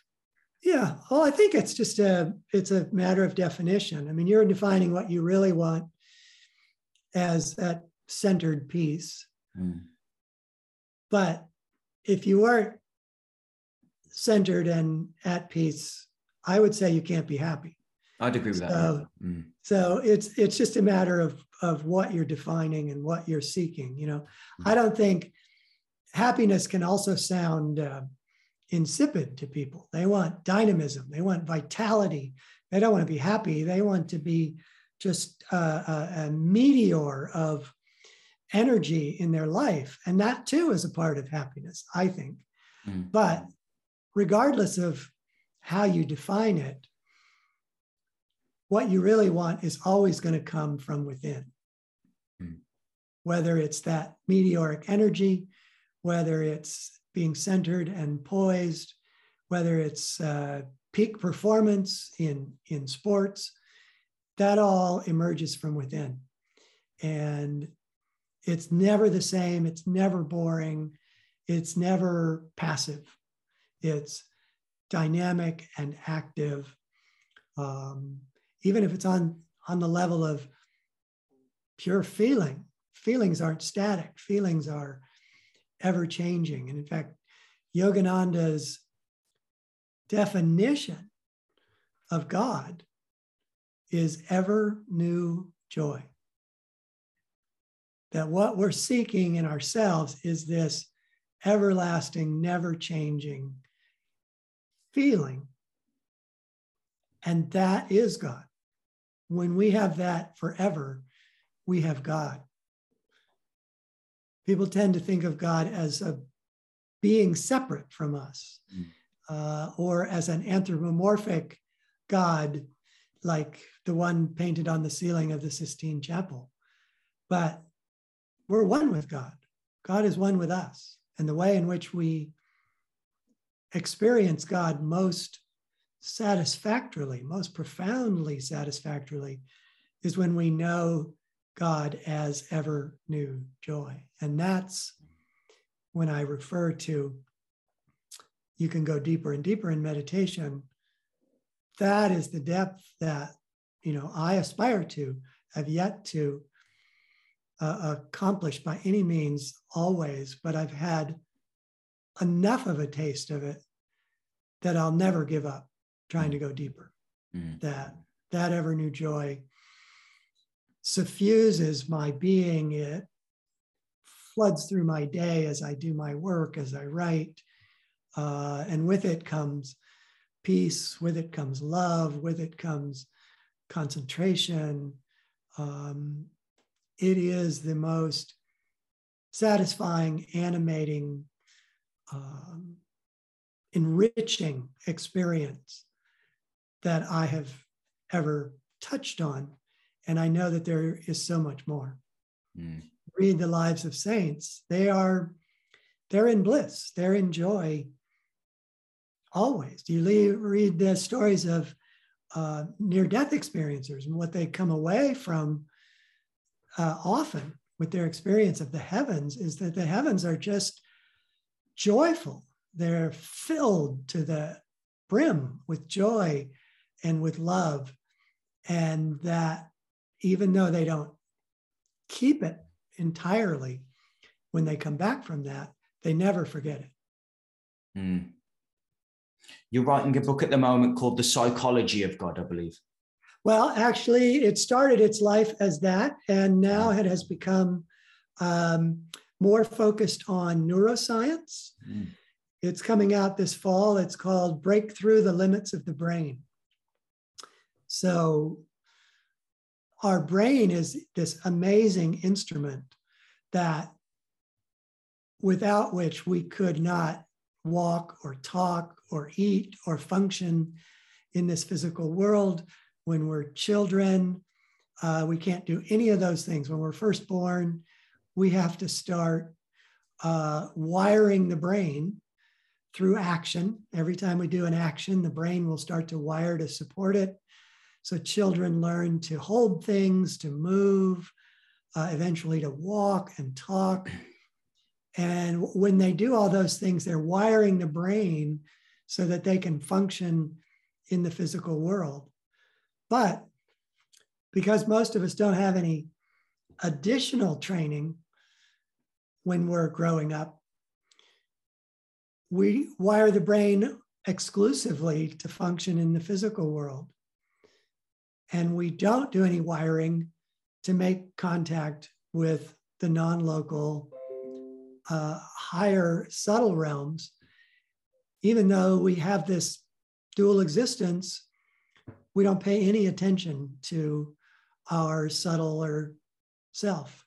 Yeah, well, I think it's just a it's a matter of definition. I mean, you're defining what you really want as that centered peace. Mm. But if you aren't centered and at peace, I would say you can't be happy. I'd agree with so, that. Mm. So it's it's just a matter of of what you're defining and what you're seeking. You know, mm. I don't think happiness can also sound uh, insipid to people. They want dynamism, they want vitality. They don't want to be happy. They want to be just a, a, a meteor of energy in their life. And that too is a part of happiness, I think. Mm. But regardless of how you define it, what you really want is always going to come from within. Whether it's that meteoric energy, whether it's being centered and poised, whether it's uh, peak performance in, in sports, that all emerges from within. And it's never the same, it's never boring, it's never passive. It's dynamic and active, um, even if it's on, on the level of pure feeling. Feelings aren't static, feelings are ever changing. And in fact, Yogananda's definition of God is ever new joy. That what we're seeking in ourselves is this everlasting, never changing feeling. And that is God. When we have that forever, we have God. People tend to think of God as a being separate from us mm. uh, or as an anthropomorphic God, like the one painted on the ceiling of the Sistine Chapel. But we're one with God. God is one with us. And the way in which we experience God most satisfactorily, most profoundly satisfactorily, is when we know God as ever new joy. And that's when I refer to you can go deeper and deeper in meditation. That is the depth that you know I aspire to, have yet to uh, accomplish by any means always, but I've had enough of a taste of it that I'll never give up trying to go deeper. Mm-hmm. That that ever new joy suffuses my being. It floods through my day as I do my work, as I write, uh, and with it comes peace. With it comes love. With it comes concentration. Um, it is the most satisfying, animating, um, enriching experience that I have ever touched on. And I know that there is so much more. Mm. Read the lives of saints. They are, they're in bliss, they're in joy always. Do you leave, read the stories of uh, near death experiencers and what they come away from uh, often with their experience of the heavens is that the heavens are just joyful. They're filled to the brim with joy and with love. And that even though they don't keep it entirely, when they come back from that, they never forget it. Mm. You're writing a book at the moment called The Psychology of God, I believe. Well, actually, it started its life as that, and now it has become um, more focused on neuroscience. Mm. It's coming out this fall. It's called Break Through the Limits of the Brain. So, our brain is this amazing instrument that without which we could not walk or talk or eat or function in this physical world when we're children. Uh, we can't do any of those things. When we're first born, we have to start uh, wiring the brain through action. Every time we do an action, the brain will start to wire to support it. So children learn to hold things, to move, uh, eventually to walk and talk. And when they do all those things, they're wiring the brain so that they can function in the physical world. But because most of us don't have any additional training when we're growing up, we wire the brain exclusively to function in the physical world. And we don't do any wiring to make contact with the non local, uh, higher, subtle realms, even though we have this dual existence we don't pay any attention to our subtler self.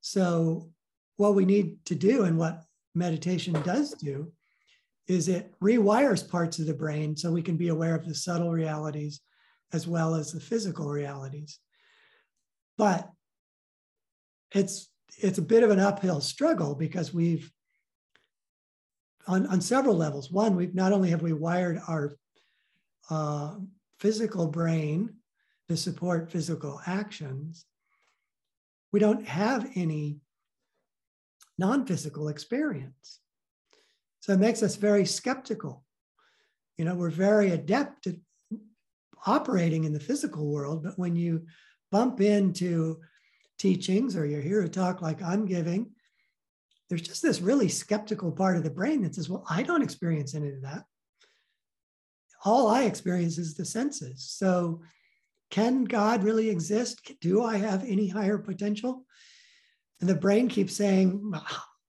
So, what we need to do and what meditation does do is it rewires parts of the brain so we can be aware of the subtle realities as well as the physical realities. But it's it's a bit of an uphill struggle because we've on, on several levels. One, we've not only have we wired our uh, physical brain to support physical actions, we don't have any non physical experience. So it makes us very skeptical. You know, we're very adept at operating in the physical world, but when you bump into teachings or you hear a talk like I'm giving, there's just this really skeptical part of the brain that says, well, I don't experience any of that. All I experience is the senses. So, can God really exist? Do I have any higher potential? And the brain keeps saying,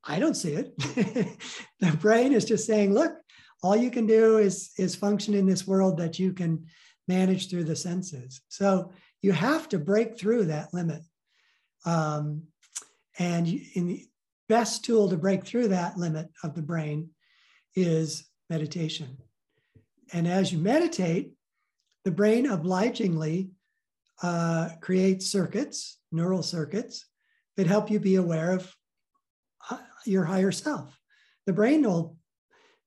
I don't see it. the brain is just saying, look, all you can do is, is function in this world that you can manage through the senses. So you have to break through that limit. Um, and in the best tool to break through that limit of the brain is meditation. And as you meditate, the brain obligingly uh, creates circuits, neural circuits, that help you be aware of uh, your higher self. The brain will,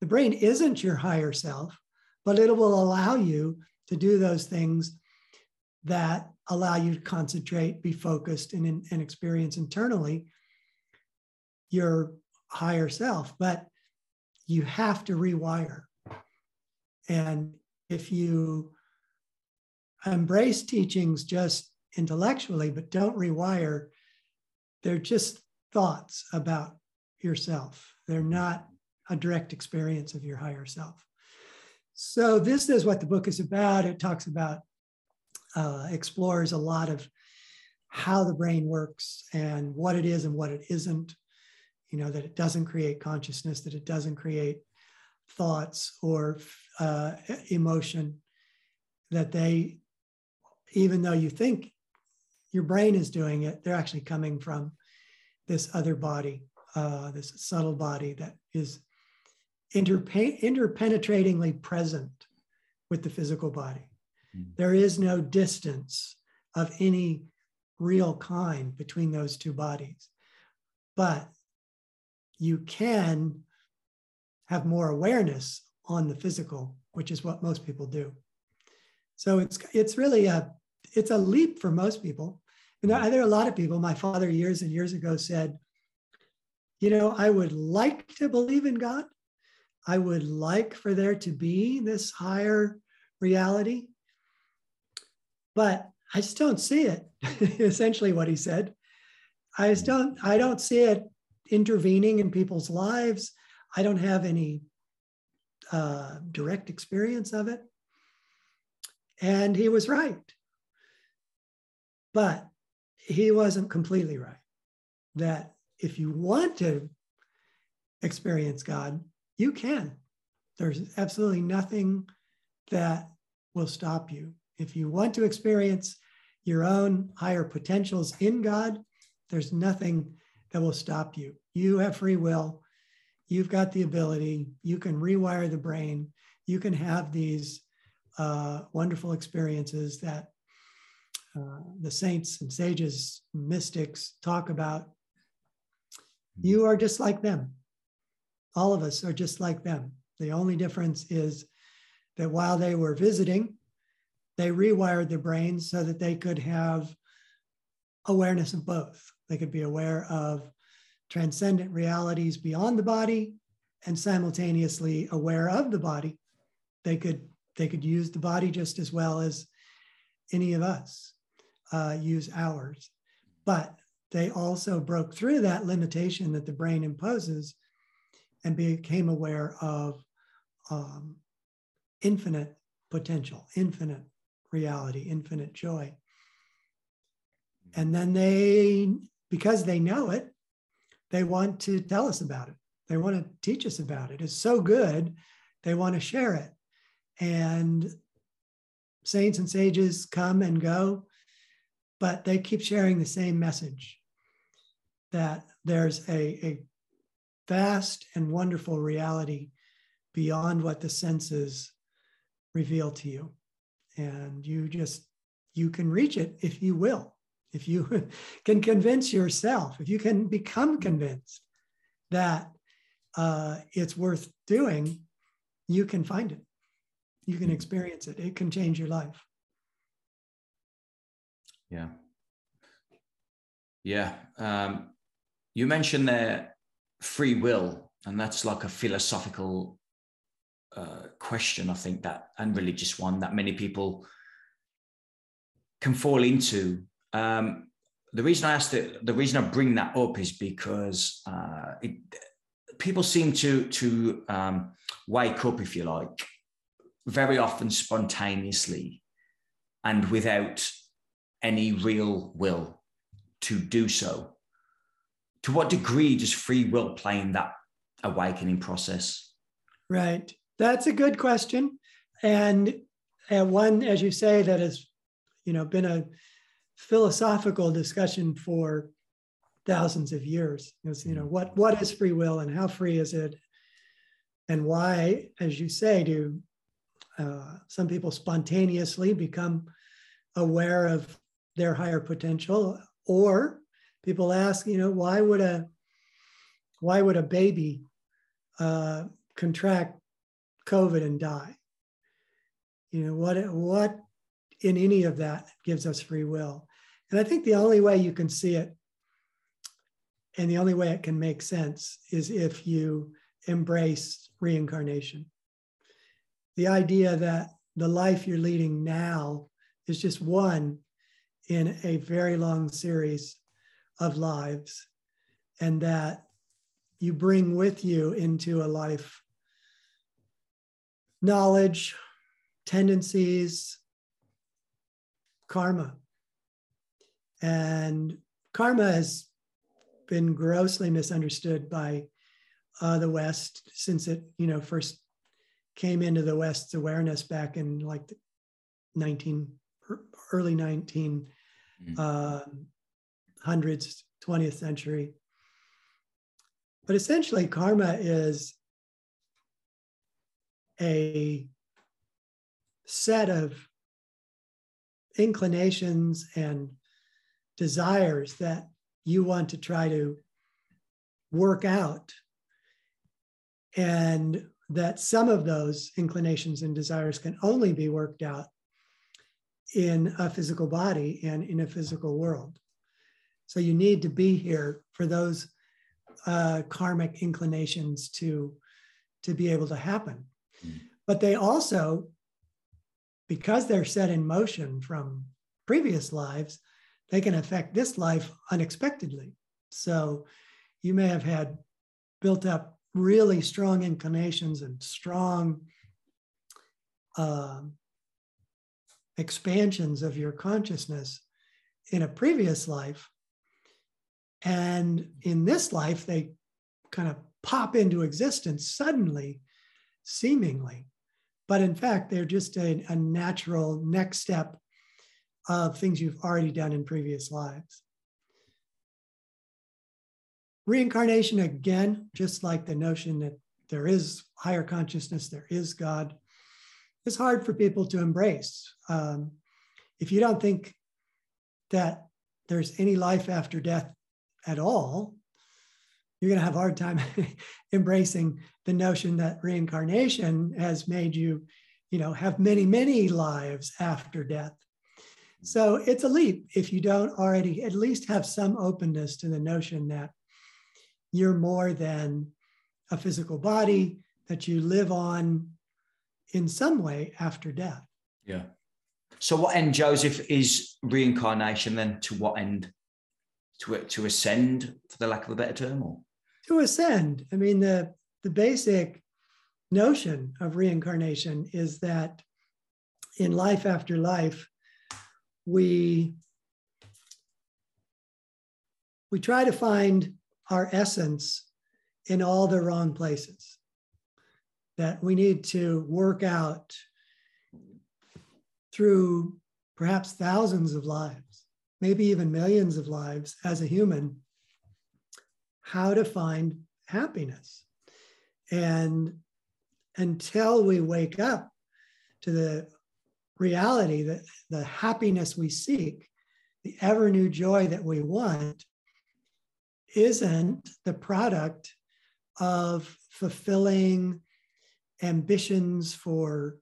the brain isn't your higher self, but it will allow you to do those things that allow you to concentrate, be focused, and, and experience internally your higher self. But you have to rewire. And if you embrace teachings just intellectually, but don't rewire, they're just thoughts about yourself. They're not a direct experience of your higher self. So, this is what the book is about. It talks about, uh, explores a lot of how the brain works and what it is and what it isn't. You know, that it doesn't create consciousness, that it doesn't create thoughts or uh, emotion, that they, even though you think your brain is doing it, they're actually coming from this other body, uh, this subtle body that is interpe- interpenetratingly present with the physical body. Mm. There is no distance of any real kind between those two bodies. But you can have more awareness on the physical, which is what most people do. So it's it's really a it's a leap for most people. And there, there are a lot of people. My father years and years ago said, you know, I would like to believe in God, I would like for there to be this higher reality, but I just don't see it. Essentially, what he said. I just don't. I don't see it intervening in people's lives. I don't have any uh, direct experience of it. And he was right. But he wasn't completely right. That if you want to experience God, you can. There's absolutely nothing that will stop you. If you want to experience your own higher potentials in God, there's nothing that will stop you. You have free will. You've got the ability. You can rewire the brain. You can have these uh, wonderful experiences that uh, the saints and sages, mystics talk about. You are just like them all of us are just like them. The only difference is that while they were visiting, they rewired their brains so that they could have awareness of both. They could be aware of transcendent realities beyond the body and simultaneously aware of the body. They could they could use the body just as well as any of us uh, use ours. But they also broke through that limitation that the brain imposes and became aware of um, infinite potential, infinite reality, infinite joy. And then they, because they know it, they want to tell us about it. They want to teach us about it. It's so good, they want to share it. And saints and sages come and go, but they keep sharing the same message that there's a, a vast and wonderful reality beyond what the senses reveal to you. And you just, you can reach it if you will, if you can convince yourself, if you can become convinced that uh, it's worth doing, you can find it. You can experience it. It can change your life. Yeah. Yeah. Um, you mentioned there free will, and that's like a philosophical uh, question, I think that, and religious one that many people can fall into. Um, the reason I asked it, the reason I bring that up is because uh, it, people seem to to um, wake up, if you like, very often spontaneously and without any real will to do so. To what degree does free will play in that awakening process? Right. That's a good question. And, and one, as you say, that has, you know, been a philosophical discussion for thousands of years. Is, you know, what what is free will and how free is it? And why, as you say, do uh, some people spontaneously become aware of their higher potential or people ask you know why would a why would a baby uh, contract covid and die? You know what what in any of that gives us free will? And i think the only way you can see it and the only way it can make sense is if you embrace reincarnation. The idea that the life you're leading now is just one in a very long series of lives, and that you bring with you into a life knowledge, tendencies, karma. And karma has been grossly misunderstood by uh, the West since it, you know, first came into the West's awareness back in like the 19 early 19 mm. uh, hundreds, 20th century. But essentially, karma is a set of inclinations and desires that you want to try to work out. And that some of those inclinations and desires can only be worked out in a physical body and in a physical world. So you need to be here for those uh, karmic inclinations to, to be able to happen. Mm. But they also, because they're set in motion from previous lives, they can affect this life unexpectedly. So you may have had built up really strong inclinations and strong um, expansions of your consciousness in a previous life. And in this life, they kind of pop into existence suddenly, seemingly. But in fact, they're just a, a natural next step of things you've already done in previous lives. Reincarnation, again, just like the notion that there is higher consciousness, there is God, is hard for people to embrace. Um, if you don't think that there's any life after death at all, you're going to have a hard time embracing the notion that reincarnation has made you, you know, have many, many lives after death. So it's a leap if you don't already at least have some openness to the notion that you're more than a physical body, that you live on in some way after death. Yeah. So, what end, Joseph, is reincarnation then? To what end? To to ascend, for the lack of a better term, or? To ascend. I mean, the the basic notion of reincarnation is that in life after life, we we try to find our essence in all the wrong places. That we need to work out through perhaps thousands of lives, maybe even millions of lives as a human, how to find happiness. And until we wake up to the reality that the happiness we seek, the ever new joy that we want, isn't the product of fulfilling ambitions for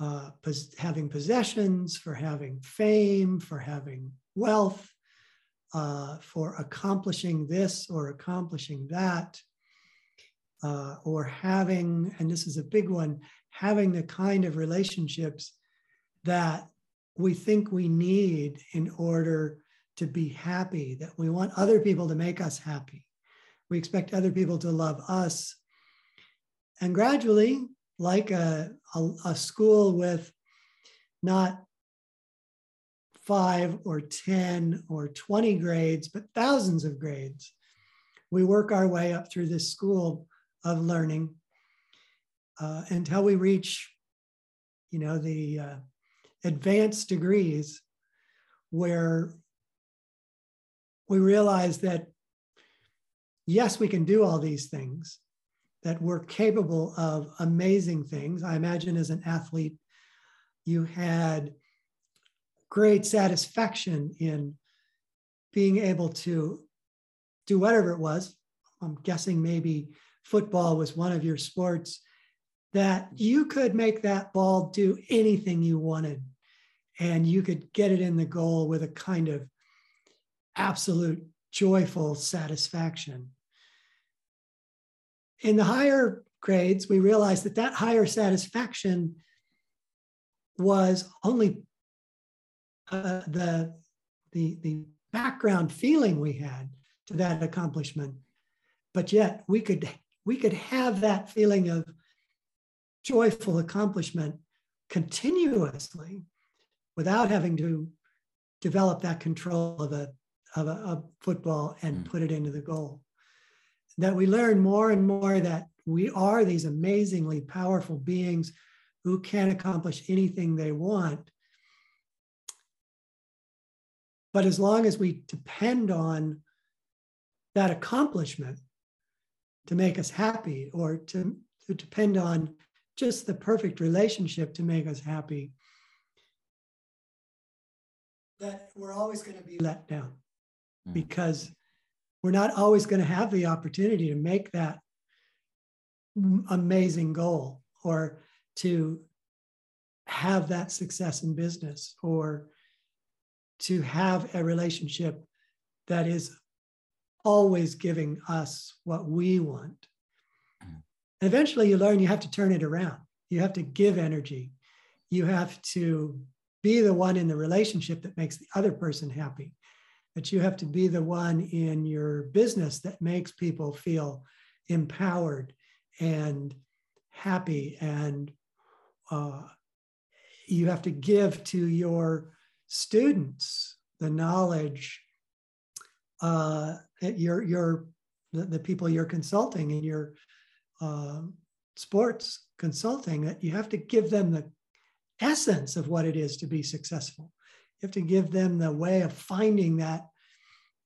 uh, pos- having possessions, for having fame, for having wealth, uh, for accomplishing this or accomplishing that. uh, or having, and this is a big one, having the kind of relationships that we think we need in order to be happy, that we want other people to make us happy. We expect other people to love us. And gradually, like a, a, a school with not five or 10 or 20 grades, but thousands of grades, we work our way up through this school of learning uh, until we reach, you know, the uh, advanced degrees where we realize that yes, we can do all these things, that we're capable of amazing things. I imagine as an athlete, you had great satisfaction in being able to do whatever it was. I'm guessing maybe football was one of your sports that you could make that ball do anything you wanted and you could get it in the goal with a kind of absolute joyful satisfaction. In the higher grades, we realized that that higher satisfaction was only uh, the, the, the background feeling we had to that accomplishment. But yet we could, we could have that feeling of joyful accomplishment continuously without having to develop that control of a, of a, football and mm. put it into the goal. That we learn more and more that we are these amazingly powerful beings who can accomplish anything they want. But as long as we depend on that accomplishment to make us happy or to, to depend on just the perfect relationship to make us happy, that we're always going to be let down mm. because we're not always going to have the opportunity to make that amazing goal or to have that success in business or to have a relationship that is always giving us what we want. Mm. And eventually you learn you have to turn it around. You have to give energy. You have to be the one in the relationship that makes the other person happy. That you have to be the one in your business that makes people feel empowered and happy. And uh, you have to give to your students the knowledge uh, your your the, the, people you're consulting in your uh, sports consulting that you have to give them the essence of what it is to be successful. You have to give them the way of finding that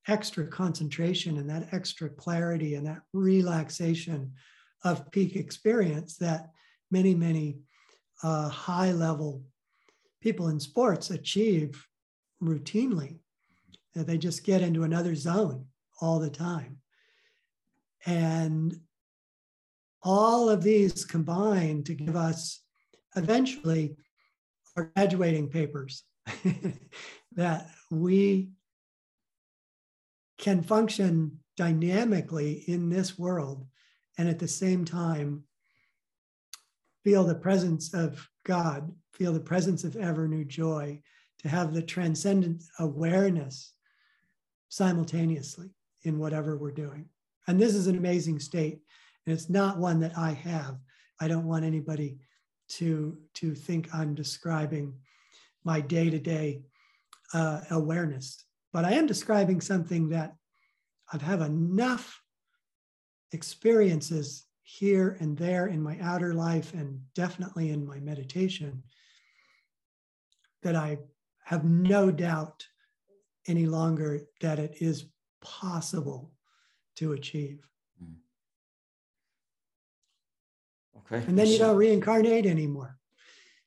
extra concentration and that extra clarity and that relaxation of peak experience that many, many uh, high level people in sports achieve routinely. They just get into another zone all the time. And all of these combine to give us eventually our graduating papers that we can function dynamically in this world and at the same time feel the presence of God, feel the presence of ever new joy, to have the transcendent awareness simultaneously in whatever we're doing. And this is an amazing state. And it's not one that I have. I don't want anybody to, to think I'm describing my day to day awareness, but I am describing something that I've had enough experiences here and there in my outer life and definitely in my meditation that I have no doubt any longer that it is possible to achieve. Hmm. Okay. And then you don't reincarnate anymore.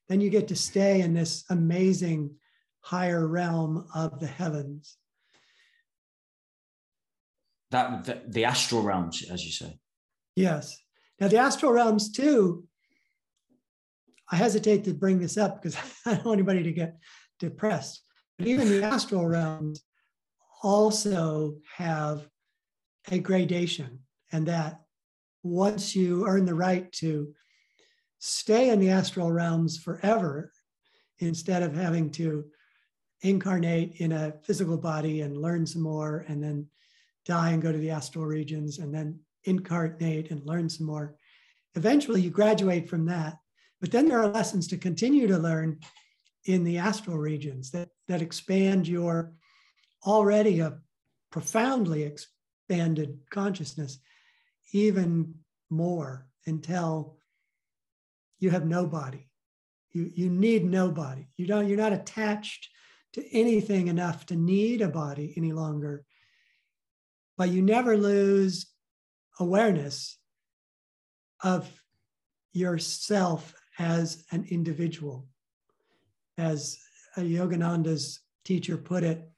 Then you get to stay in this amazing higher realm of the heavens. That the, the astral realms, as you say. Yes. Now the astral realms too. I hesitate to bring this up because I don't want anybody to get depressed. But even the astral realms also have a gradation, and that once you earn the right to stay in the astral realms forever instead of having to incarnate in a physical body and learn some more and then die and go to the astral regions and then incarnate and learn some more. Eventually, you graduate from that. But then there are lessons to continue to learn in the astral regions that, that expand your already a profoundly expanded consciousness even more until you have no body. You, you need no body. You don't, you're not attached to anything enough to need a body any longer. But you never lose awareness of yourself as an individual. As a Yogananda's teacher put it,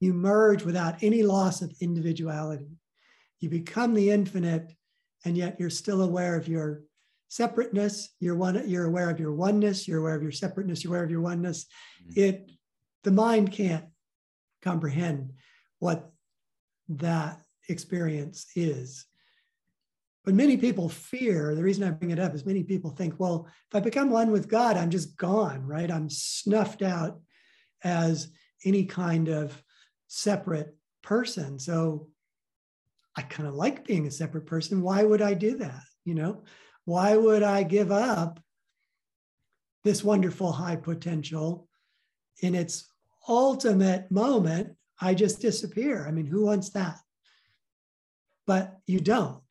you merge without any loss of individuality. You become the infinite, and yet you're still aware of your separateness. You're one. You're aware of your oneness. You're aware of your separateness. You're aware of your oneness. Mm-hmm. It, the mind can't comprehend what that experience is. But many people fear, the reason I bring it up is many people think, well, if I become one with God, I'm just gone, right? I'm snuffed out as any kind of separate person. So I kind of like being a separate person. Why would I do that? You know, why would I give up this wonderful high potential in its ultimate moment? I just disappear. I mean, who wants that? But you don't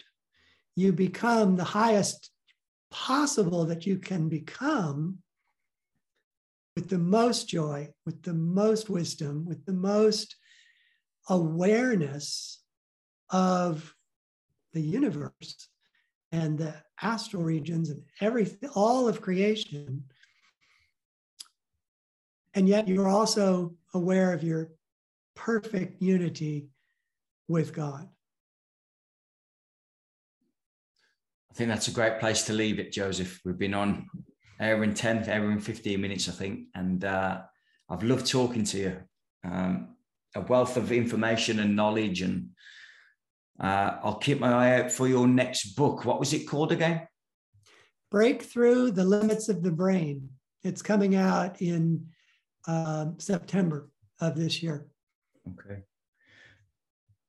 you become the highest possible that you can become with the most joy, with the most wisdom, with the most awareness of the universe and the astral regions and everything, all of creation. And yet you're also aware of your perfect unity with God. I think that's a great place to leave it, Joseph. We've been on hour and 10, hour and 15 minutes, I think. And uh, I've loved talking to you. Um, a wealth of information and knowledge. And uh, I'll keep my eye out for your next book. What was it called again? Breakthrough the Limits of the Brain. It's coming out in uh, September of this year. Okay.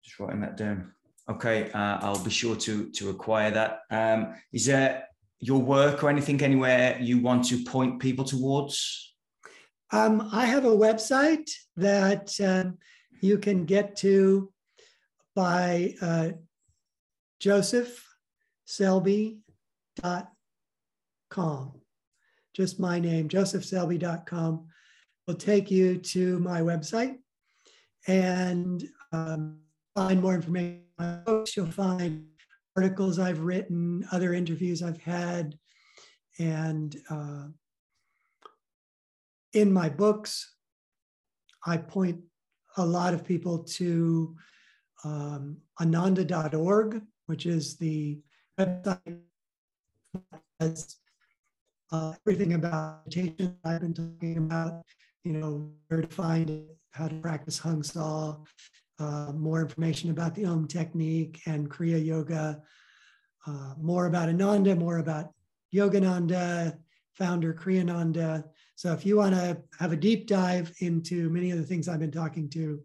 Just writing that down. Okay, uh, I'll be sure to to acquire that. Um, is there your work or anything anywhere you want to point people towards? Um, I have a website that um, you can get to by uh, josephselbie.com. Just my name, josephselbie.com, will take you to my website and um, find more information my books, you'll find articles I've written, other interviews I've had, and uh, in my books, I point a lot of people to um, ananda.org, which is the website has uh, everything about meditation I've been talking about, you know, where to find it, how to practice Hong Sau, uh, more information about the Om technique and Kriya Yoga, uh, more about Ananda, more about Yogananda, founder Kriyananda. So if you want to have a deep dive into many of the things I've been talking to,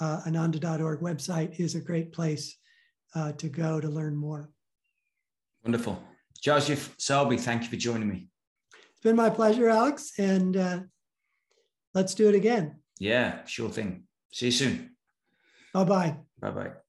uh, ananda.org website is a great place uh, to go to learn more. Wonderful. Joseph Selbie, thank you for joining me. It's been my pleasure, Alex, and uh, let's do it again. Yeah, sure thing. See you soon. Bye bye. Bye bye.